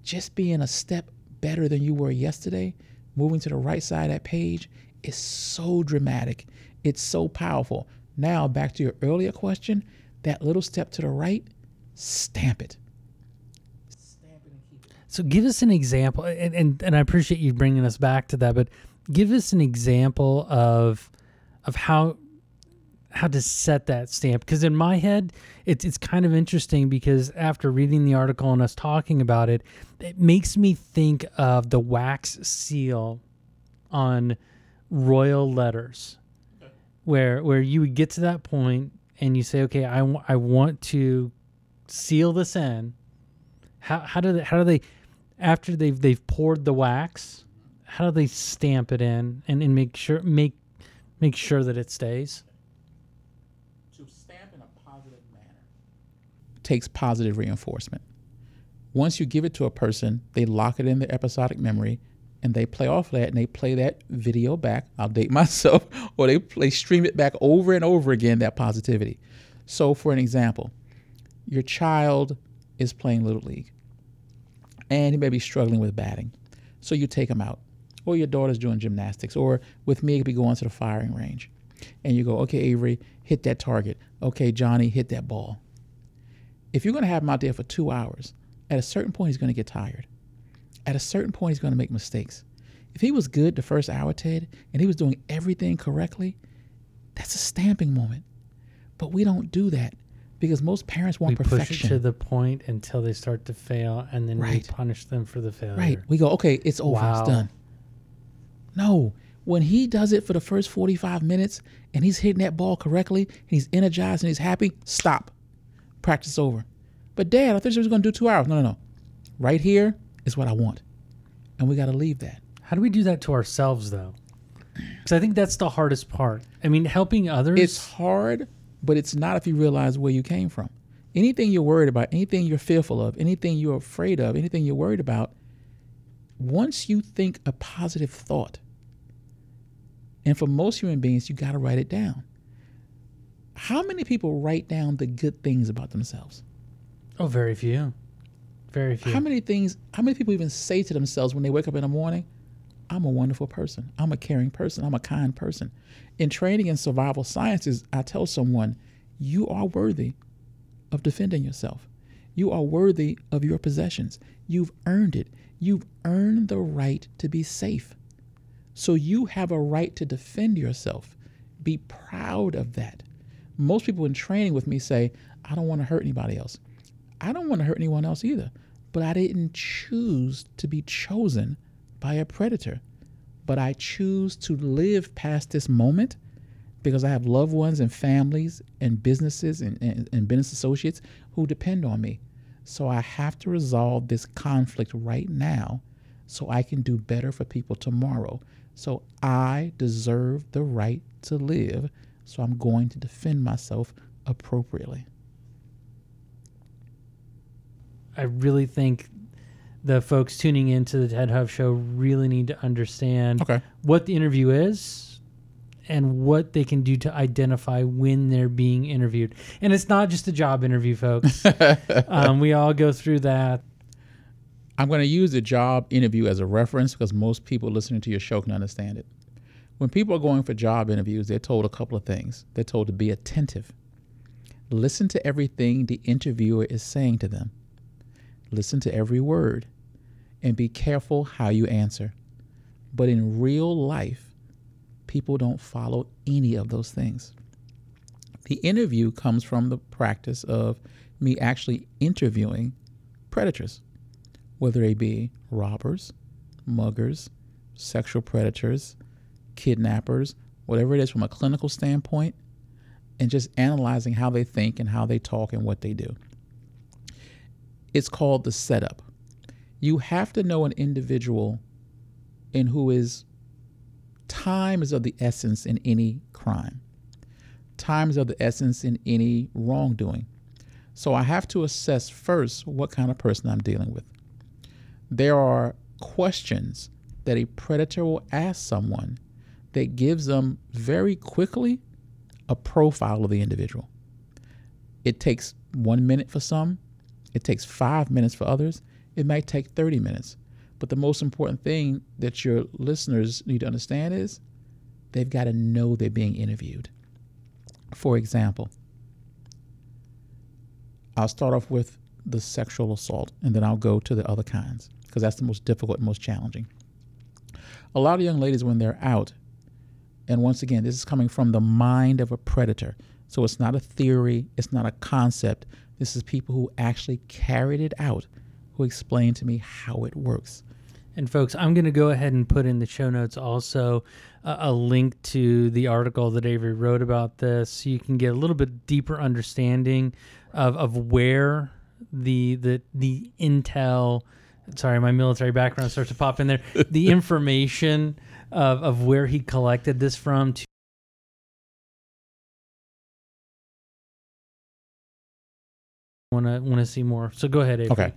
C: just being a step better than you were yesterday, moving to the right side of that page is so dramatic. It's so powerful. Now, back to your earlier question that little step to the right, stamp it. Stamp it, it.
B: So give us an example, and, and and I appreciate you bringing us back to that, but give us an example of of how how to set that stamp. Because in my head, it's it's kind of interesting because after reading the article and us talking about it, it makes me think of the wax seal on royal letters, where where you would get to that point and you say, okay, I I want to seal this in. How how do they how do they after they've they've poured the wax? How do they stamp it in and, and make sure make make sure that it stays?
C: to stamp in a positive manner takes positive reinforcement. Once you give it to a person, they lock it in their episodic memory and they play off that and they play that video back. I'll date myself, or they play stream it back over and over again, that positivity. So for an example, your child is playing Little League and he may be struggling with batting. So you take him out. Or your daughter's doing gymnastics. Or with me, it could be going to the firing range. And you go, okay, Avery, hit that target. Okay, Johnny, hit that ball. If you're going to have him out there for two hours, at a certain point, he's going to get tired. At a certain point, he's going to make mistakes. If he was good the first hour, Ted, and he was doing everything correctly, that's a stamping moment. But we don't do that because most parents want
B: we
C: perfection.
B: push it to the point until they start to fail, and then
C: Right.
B: we punish them for the failure.
C: Right. We go, okay, it's over,
B: Wow.
C: it's done. No. When he does it for the first 45 minutes and he's hitting that ball correctly and he's energized and he's happy, stop. Practice over. But dad, I thought you was gonna do two hours. No, no, no. Right here is what I want. And we gotta leave that.
B: How do we do that to ourselves, though? Because I think that's the hardest part. I mean, helping others.
C: It's hard, but it's not if you realize where you came from. Anything you're worried about, anything you're fearful of, anything you're afraid of, anything you're worried about, once you think a positive thought, and for most human beings, you got to write it down. How many people write down the good things about themselves?
B: oh, very few. Very few.
C: How many things, how many people even say to themselves when they wake up in the morning, I'm a wonderful person. I'm a caring person. I'm a kind person. In training in survival sciences, I tell someone, you are worthy of defending yourself. You are worthy of your possessions. You've earned it. You've earned the right to be safe. So you have a right to defend yourself. Be proud of that. Most people in training with me say, I don't want to hurt anybody else. I don't want to hurt anyone else either, but I didn't choose to be chosen by a predator. But I choose to live past this moment because I have loved ones and families and businesses and, and, and business associates who depend on me. So I have to resolve this conflict right now so I can do better for people tomorrow. So I deserve the right to live. So I'm going to defend myself appropriately.
B: I really think the folks tuning into the Ted Huff show really need to understand
C: Okay.
B: what the interview is and what they can do to identify when they're being interviewed. And it's not just a job interview, folks. um, we all go through that.
C: I'm going to use the job interview as a reference because most people listening to your show can understand it. When people are going for job interviews, they're told a couple of things. They're told to be attentive, listen to everything the interviewer is saying to them, listen to every word, and be careful how you answer. But in real life, people don't follow any of those things. The interview comes from the practice of me actually interviewing predators whether they be robbers, muggers, sexual predators, kidnappers, whatever it is from a clinical standpoint, and just analyzing how they think and how they talk and what they do. It's called the setup. You have to know an individual in who is time is of the essence in any crime. Time is of the essence in any wrongdoing. So I have to assess first what kind of person I'm dealing with there are questions that a predator will ask someone that gives them very quickly a profile of the individual. It takes one minute for some, it takes five minutes for others, it might take 30 minutes. But the most important thing that your listeners need to understand is they've got to know they're being interviewed. For example, I'll start off with the sexual assault and then I'll go to the other kinds because that's the most difficult and most challenging. A lot of young ladies, when they're out, and once again, this is coming from the mind of a predator. So it's not a theory, it's not a concept. This is people who actually carried it out, who explained to me how it works.
B: And folks, I'm going to go ahead and put in the show notes also uh, a link to the article that Avery wrote about this, so you can get a little bit deeper understanding of, of where the the the intel sorry, my military background starts to pop in there. The information of, of where he collected this from to want to want to see more. So go ahead, Avery.
C: Okay.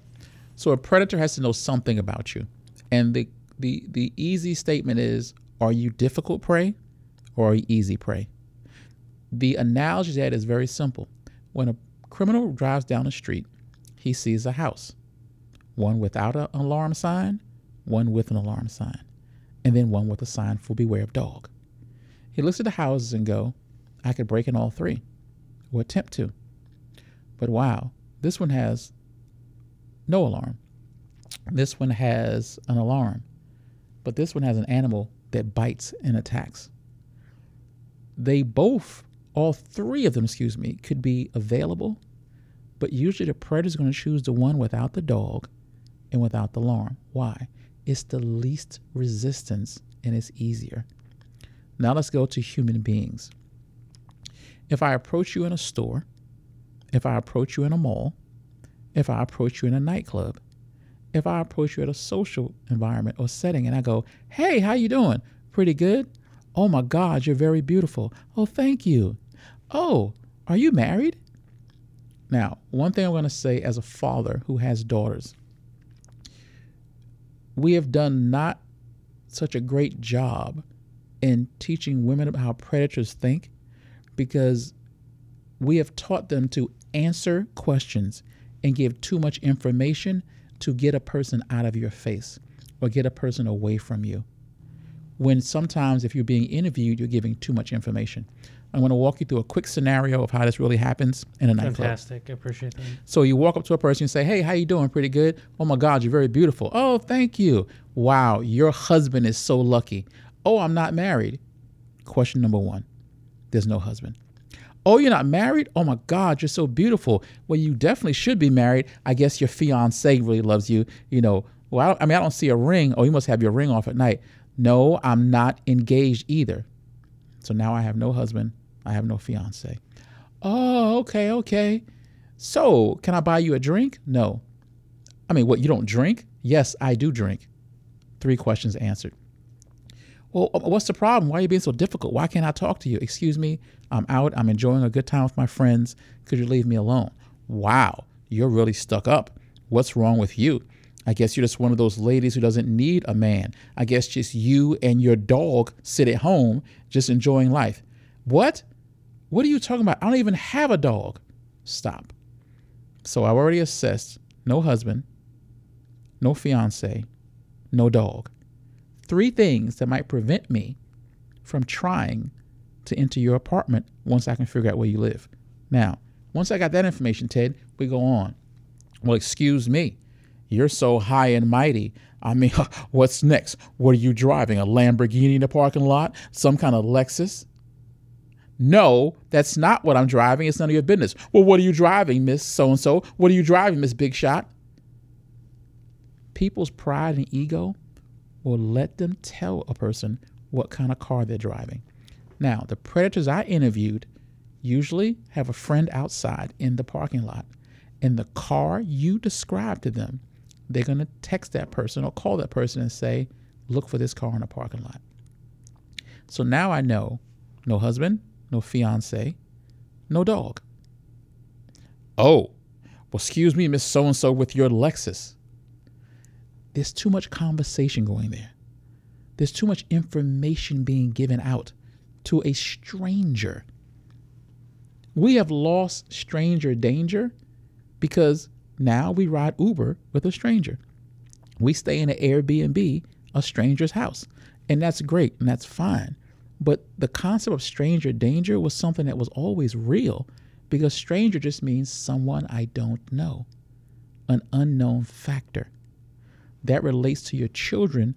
C: So a predator has to know something about you. And the the the easy statement is are you difficult prey or are you easy prey? The analogy that is very simple. When a criminal drives down the street, he sees a house one without an alarm sign, one with an alarm sign, and then one with a sign for beware of dog. He looks at the houses and go, I could break in all three, or attempt to. But wow, this one has no alarm. This one has an alarm, but this one has an animal that bites and attacks. They both, all three of them, excuse me, could be available, but usually the predator is going to choose the one without the dog and without the alarm. Why? It's the least resistance and it's easier. Now let's go to human beings. If I approach you in a store, if I approach you in a mall, if I approach you in a nightclub, if I approach you at a social environment or setting and I go, "Hey, how you doing? Pretty good? Oh my god, you're very beautiful. Oh, thank you. Oh, are you married?" Now, one thing I'm going to say as a father who has daughters, we have done not such a great job in teaching women about how predators think because we have taught them to answer questions and give too much information to get a person out of your face or get a person away from you. When sometimes, if you're being interviewed, you're giving too much information. I'm going to walk you through a quick scenario of how this really happens in a nightclub.
B: Fantastic. I appreciate that.
C: So you walk up to a person and say, "Hey, how you doing? Pretty good. Oh my God, you're very beautiful. Oh, thank you. Wow, your husband is so lucky. Oh, I'm not married. Question number one: There's no husband. Oh, you're not married? Oh my God, you're so beautiful. Well, you definitely should be married. I guess your fiance really loves you. You know. Well, I, mean, I don't see a ring. Oh, you must have your ring off at night. No, I'm not engaged either. So now I have no husband, I have no fiance. Oh, okay, okay. So, can I buy you a drink? No. I mean, what, you don't drink? Yes, I do drink. Three questions answered. Well, uh, what's the problem? Why are you being so difficult? Why can't I talk to you? Excuse me, I'm out. I'm enjoying a good time with my friends. Could you leave me alone? Wow, you're really stuck up. What's wrong with you? I guess you're just one of those ladies who doesn't need a man. I guess just you and your dog sit at home just enjoying life. What? What are you talking about? I don't even have a dog. Stop. So I've already assessed no husband, no fiance, no dog. Three things that might prevent me from trying to enter your apartment once I can figure out where you live. Now, once I got that information, Ted, we go on. Well, excuse me. You're so high and mighty. I mean, what's next? What are you driving? A Lamborghini in the parking lot? Some kind of Lexus? No, that's not what I'm driving. It's none of your business. Well, what are you driving, Miss So and so? What are you driving, Miss Big Shot? People's pride and ego will let them tell a person what kind of car they're driving. Now, the predators I interviewed usually have a friend outside in the parking lot. And the car you describe to them, they're going to text that person or call that person and say, look for this car in the parking lot. So now I know no husband, no fiance, no dog. Oh, well, excuse me, Miss So and so, with your Lexus. There's too much conversation going there. There's too much information being given out to a stranger. We have lost stranger danger because now we ride Uber with a stranger. We stay in an Airbnb, a stranger's house. And that's great and that's fine. But the concept of stranger danger was something that was always real because stranger just means someone I don't know, an unknown factor. That relates to your children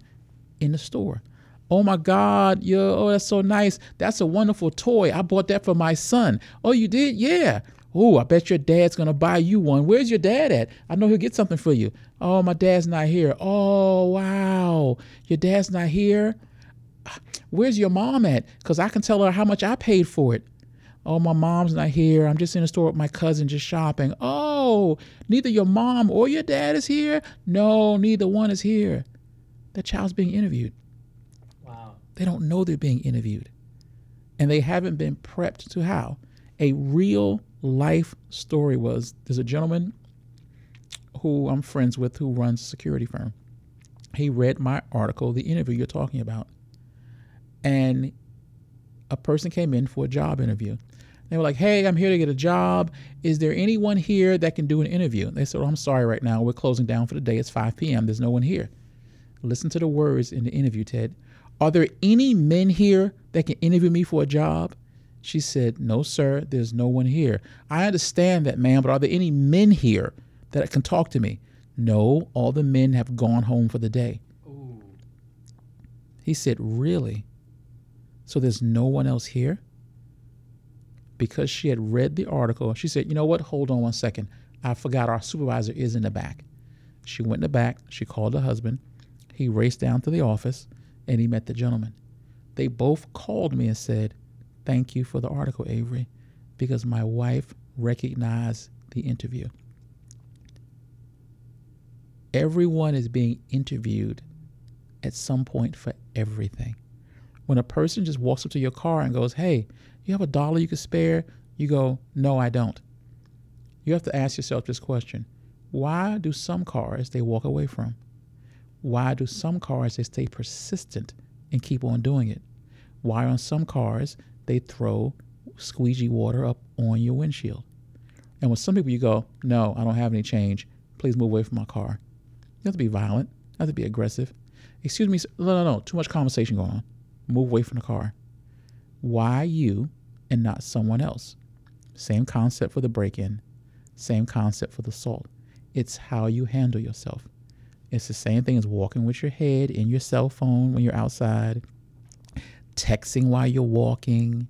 C: in the store. Oh my God, yo, oh, that's so nice. That's a wonderful toy. I bought that for my son. Oh, you did? Yeah. Oh, I bet your dad's gonna buy you one. Where's your dad at? I know he'll get something for you. Oh, my dad's not here. Oh, wow. Your dad's not here? Where's your mom at? Because I can tell her how much I paid for it. Oh, my mom's not here. I'm just in the store with my cousin just shopping. Oh, neither your mom or your dad is here? No, neither one is here. The child's being interviewed. Wow. They don't know they're being interviewed. And they haven't been prepped to how? A real life story was there's a gentleman who I'm friends with who runs a security firm. He read my article, the interview you're talking about. And a person came in for a job interview. They were like, Hey, I'm here to get a job. Is there anyone here that can do an interview? And They said, oh, I'm sorry right now. We're closing down for the day. It's 5 p.m. There's no one here. Listen to the words in the interview, Ted. Are there any men here that can interview me for a job? She said, No, sir, there's no one here. I understand that, ma'am, but are there any men here that can talk to me? No, all the men have gone home for the day. Ooh. He said, Really? So there's no one else here? Because she had read the article, she said, You know what? Hold on one second. I forgot our supervisor is in the back. She went in the back. She called her husband. He raced down to the office and he met the gentleman. They both called me and said, Thank you for the article, Avery, because my wife recognized the interview. Everyone is being interviewed at some point for everything. When a person just walks up to your car and goes, Hey, you have a dollar you could spare? You go, No, I don't. You have to ask yourself this question Why do some cars they walk away from? Why do some cars they stay persistent and keep on doing it? Why on some cars they throw squeegee water up on your windshield? And with some people you go, no, I don't have any change. Please move away from my car. You have to be violent. You have to be aggressive. Excuse me. No, no, no. Too much conversation going on. Move away from the car. Why you and not someone else? Same concept for the break in. Same concept for the assault. It's how you handle yourself. It's the same thing as walking with your head in your cell phone when you're outside, texting while you're walking,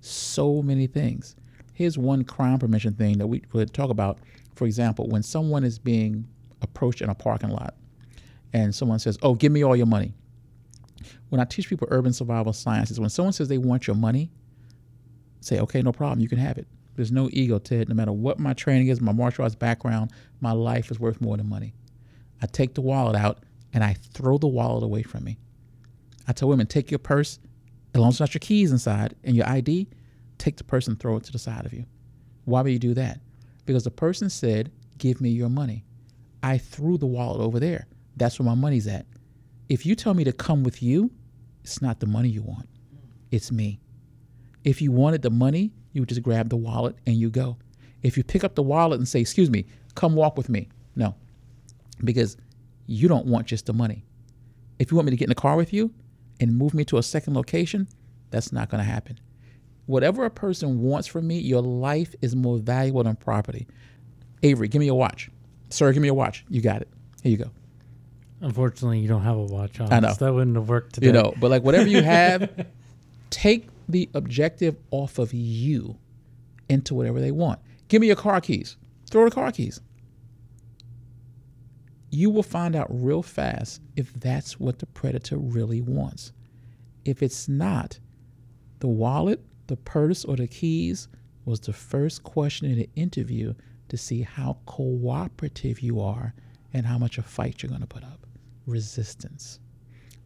C: so many things. Here's one crime prevention thing that we would talk about. For example, when someone is being approached in a parking lot and someone says, Oh, give me all your money. when I teach people urban survival sciences, when someone says they want your money, say, okay, no problem, you can have it. There's no ego, Ted. No matter what my training is, my martial arts background, my life is worth more than money. I take the wallet out and I throw the wallet away from me. I tell women, take your purse, as long as it's not your keys inside and your ID, take the purse and throw it to the side of you. Why would you do that? Because the person said, give me your money. I threw the wallet over there. That's where my money's at. If you tell me to come with you, it's not the money you want, it's me. If you wanted the money, you would just grab the wallet and you go. If you pick up the wallet and say, Excuse me, come walk with me, no, because you don't want just the money. If you want me to get in the car with you and move me to a second location, that's not going to happen. Whatever a person wants from me, your life is more valuable than property. Avery, give me your watch. Sir, give me your watch. You got it. Here you go.
B: Unfortunately, you don't have a watch on.
C: I know.
B: So that wouldn't have worked today.
C: You know, but like whatever you have, take the objective off of you into whatever they want. Give me your car keys. Throw the car keys. You will find out real fast if that's what the predator really wants. If it's not, the wallet, the purse, or the keys was the first question in the interview to see how cooperative you are and how much a fight you're going to put up. Resistance.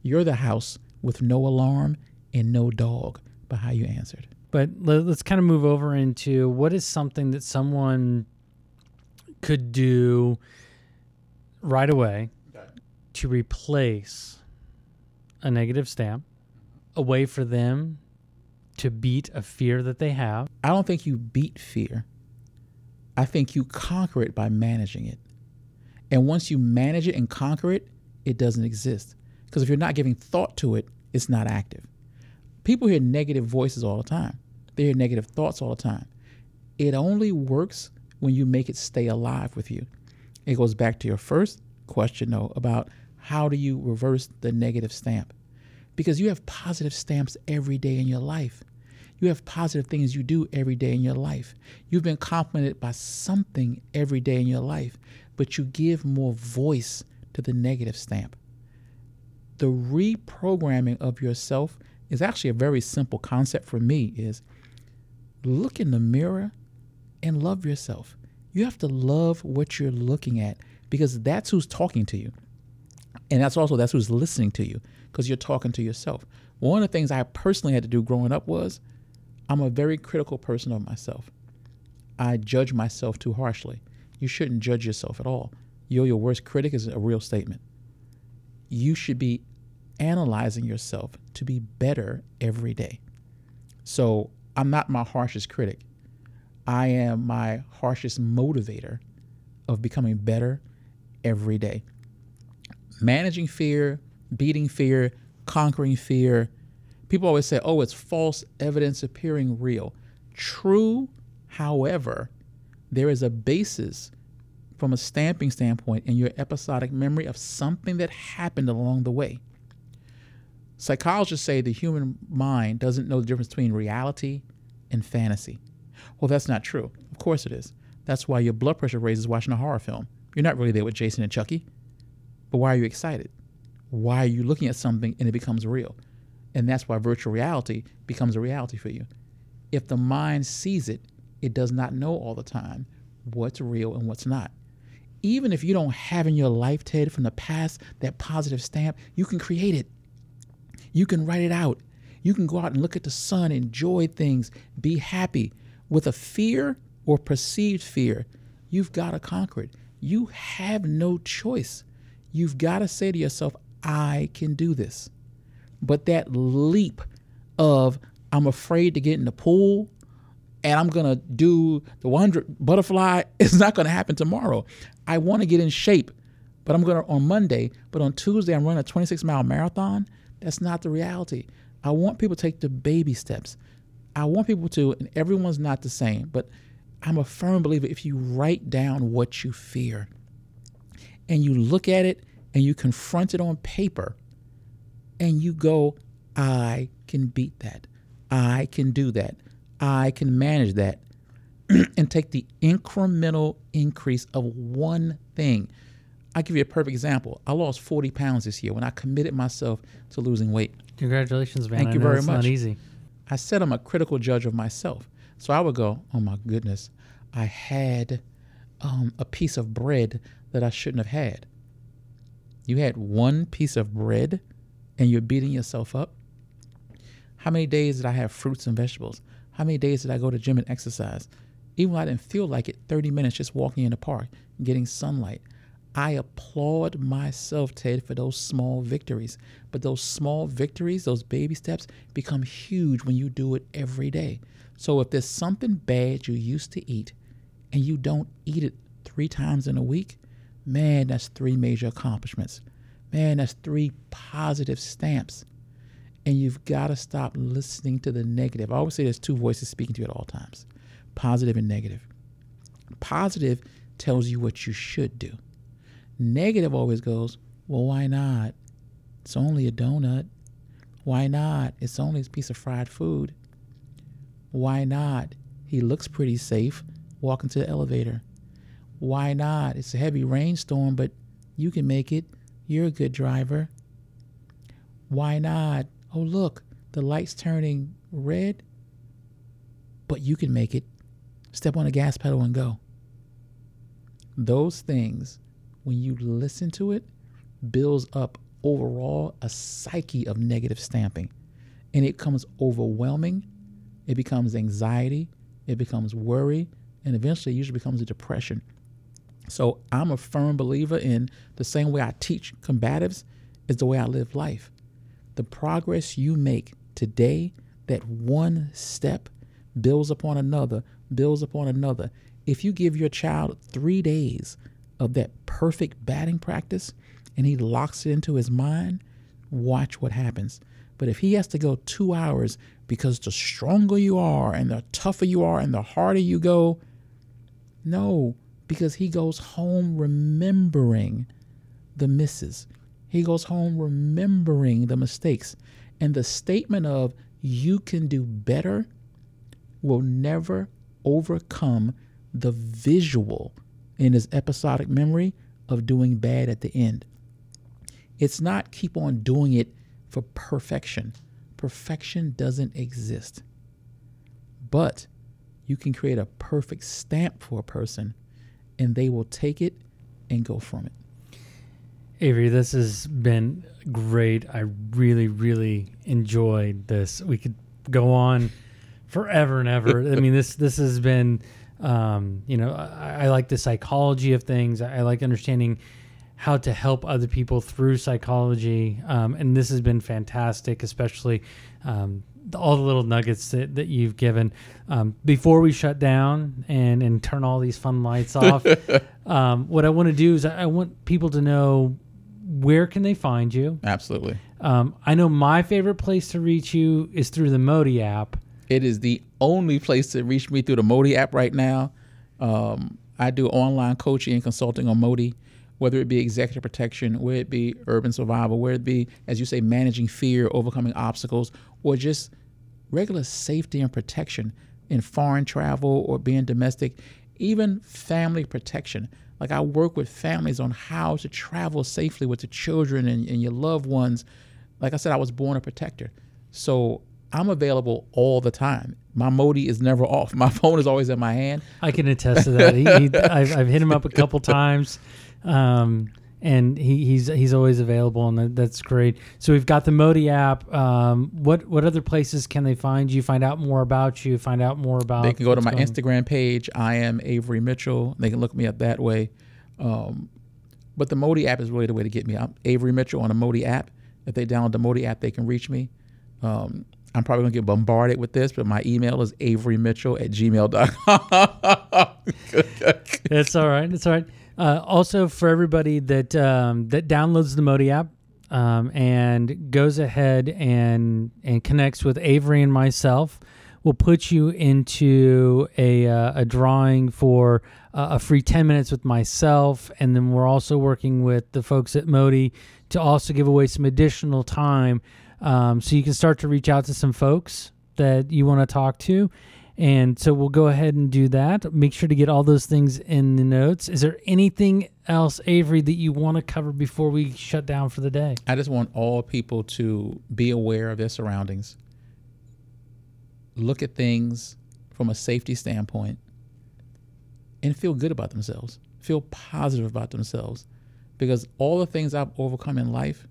C: You're the house with no alarm and no dog by how you answered.
B: But let- let's kind of move over into what is something that someone could do right away to replace a negative stamp, a way for them to beat a fear that they have.
C: I don't think you beat fear. I think you conquer it by managing it. And once you manage it and conquer it, it doesn't exist. Because if you're not giving thought to it, it's not active. People hear negative voices all the time, they hear negative thoughts all the time. It only works when you make it stay alive with you. It goes back to your first question, though, about how do you reverse the negative stamp? Because you have positive stamps every day in your life. You have positive things you do every day in your life. You've been complimented by something every day in your life, but you give more voice to the negative stamp. The reprogramming of yourself is actually a very simple concept for me is look in the mirror and love yourself. You have to love what you're looking at because that's who's talking to you. And that's also that's who's listening to you because you're talking to yourself. One of the things I personally had to do growing up was I'm a very critical person of myself. I judge myself too harshly. You shouldn't judge yourself at all. You're your worst critic is a real statement. You should be analyzing yourself to be better every day. So I'm not my harshest critic. I am my harshest motivator of becoming better every day. Managing fear, beating fear, conquering fear. People always say, oh, it's false evidence appearing real. True, however, there is a basis from a stamping standpoint in your episodic memory of something that happened along the way. Psychologists say the human mind doesn't know the difference between reality and fantasy. Well, that's not true. Of course it is. That's why your blood pressure raises watching a horror film. You're not really there with Jason and Chucky. But why are you excited? Why are you looking at something and it becomes real? And that's why virtual reality becomes a reality for you. If the mind sees it, it does not know all the time what's real and what's not. Even if you don't have in your life, Ted, from the past, that positive stamp, you can create it. You can write it out. You can go out and look at the sun, enjoy things, be happy. With a fear or perceived fear, you've got to conquer it. You have no choice. You've got to say to yourself, I can do this. But that leap of, I'm afraid to get in the pool and I'm going to do the 100 butterfly is not going to happen tomorrow. I want to get in shape, but I'm going to on Monday, but on Tuesday, I'm running a 26 mile marathon. That's not the reality. I want people to take the baby steps. I want people to, and everyone's not the same, but I'm a firm believer if you write down what you fear and you look at it and you confront it on paper and you go, I can beat that. I can do that. I can manage that. and take the incremental increase of one thing. I'll give you a perfect example. I lost 40 pounds this year when I committed myself to losing weight.
B: Congratulations, man.
C: Thank
B: I
C: you very
B: it's
C: much.
B: Not easy.
C: I said I'm a critical judge of myself. So I would go, oh my goodness, I had um, a piece of bread that I shouldn't have had. You had one piece of bread and you're beating yourself up. How many days did I have fruits and vegetables? How many days did I go to gym and exercise? Even when I didn't feel like it, 30 minutes just walking in the park, getting sunlight. I applaud myself, Tedd, for those small victories. But those small victories, those baby steps, become huge when you do it every day. So if there's something bad you used to eat and you don't eat it three times in a week, man, that's three major accomplishments. Man, that's three positive stamps. And you've got to stop listening to the negative. I always say there's two voices speaking to you at all times positive and negative. Positive tells you what you should do. Negative always goes, well, why not? It's only a donut. Why not? It's only a piece of fried food. Why not? He looks pretty safe walking to the elevator. Why not? It's a heavy rainstorm, but you can make it. You're a good driver. Why not? Oh, look, the light's turning red, but you can make it. Step on the gas pedal and go. Those things, when you listen to it, builds up overall a psyche of negative stamping. And it becomes overwhelming, it becomes anxiety, it becomes worry, and eventually it usually becomes a depression. So I'm a firm believer in the same way I teach combatives is the way I live life. The progress you make today, that one step builds upon another, builds upon another. If you give your child three days of that perfect batting practice and he locks it into his mind, watch what happens. But if he has to go two hours because the stronger you are and the tougher you are and the harder you go, no, because he goes home remembering the misses. He goes home remembering the mistakes. And the statement of, you can do better, will never overcome the visual in his episodic memory of doing bad at the end. It's not keep on doing it for perfection. Perfection doesn't exist. But you can create a perfect stamp for a person and they will take it and go from it.
B: Avery, this has been great. I really, really enjoyed this. We could go on forever and ever. I mean, this this has been, um, you know, I, I, like the psychology of things. I, like understanding how to help other people through psychology, um, and this has been fantastic, especially. Um, all the little nuggets that, that you've given um, before we shut down and, and turn all these fun lights off um, what i want to do is I, I want people to know where can they find you
C: Absolutely.
B: um, i know my favorite place to reach you is through the modi app
C: It is the only place to reach me through the Modi app right now. Um, I do online coaching and consulting on Modi, whether it be executive protection, whether it be urban survival, whether it be, as you say, managing fear, overcoming obstacles, or just regular safety and protection in foreign travel or being domestic, even family protection. Like I work with families on how to travel safely with the children and, and your loved ones. Like I said, I was born a protector. So I'm available all the time. My Modi is never off. My phone is always in my hand.
B: i can attest to that he, he, I've, I've hit him up a couple times um, and he, he's he's always available and that, that's great so we've got the modi app um, what what other places can they find you find out more about you find out more about
C: They can go to my
B: going-
C: Instagram page. I am Avery Mitchell. They can look me up that way. Um, but the Modi app is really the way to get me. I'm Avery Mitchell on the Modi app. If they download the Modi app, they can reach me. Um, I'm probably going to get bombarded with this, but my email is averymitchell at gmail.com.
B: It's all right. It's all right. Uh, also, for everybody that um, that downloads the Modi app um, and goes ahead and and connects with Avery and myself, we'll put you into a uh, a drawing for uh, a free ten minutes with myself, and then we're also working with the folks at Modi to also give away some additional time, um, so you can start to reach out to some folks that you want to talk to And so we'll go ahead and do that. Make sure to get all those things in the notes. Is there anything else, Avery, that you want to cover before we shut down for the day?
C: I just want all people to be aware of their surroundings, look at things from a safety standpoint, and feel good about themselves. Feel positive about themselves. Because all the things I've overcome in life,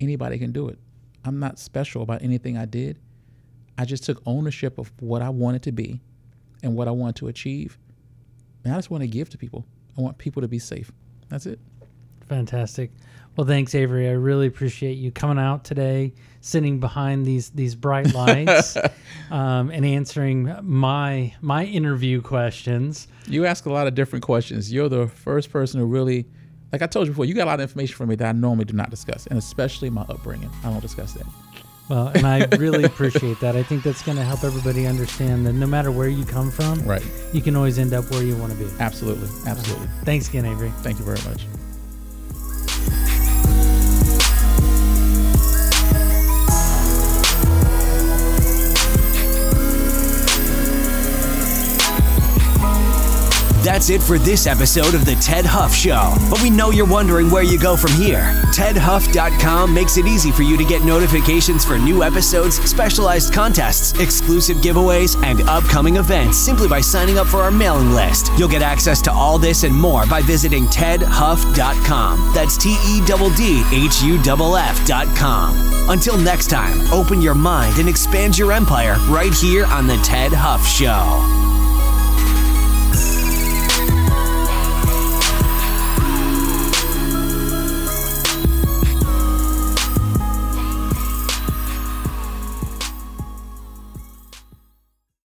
C: anybody can do it. I'm not special about anything I did. I just took ownership of what I wanted to be and what I wanted to achieve. And I just want to give to people. I want people to be safe. That's it.
B: Fantastic. Well, thanks, Avery. I really appreciate you coming out today, sitting behind these these bright lights, um, and answering my my interview questions.
C: You ask a lot of different questions. You're the first person who really, like I told you before, you got a lot of information from me that I normally do not discuss, and especially my upbringing. I don't discuss that.
B: Well, and I really appreciate that. I think that's going to help everybody understand that no matter where you come from,
C: Right.
B: you can always end up where you want to be.
C: Absolutely. Absolutely.
B: Thanks again, Avery.
C: Thank you very much.
A: That's it for this episode of The Tedd Huff Show. But we know you're wondering where you go from here. TeddHuff.com makes it easy for you to get notifications for new episodes, specialized contests, exclusive giveaways, and upcoming events simply by signing up for our mailing list. You'll get access to all this and more by visiting TeddHuff.com. That's T E D D H U F F.com. Until next time, open your mind and expand your empire right here on The Tedd Huff Show.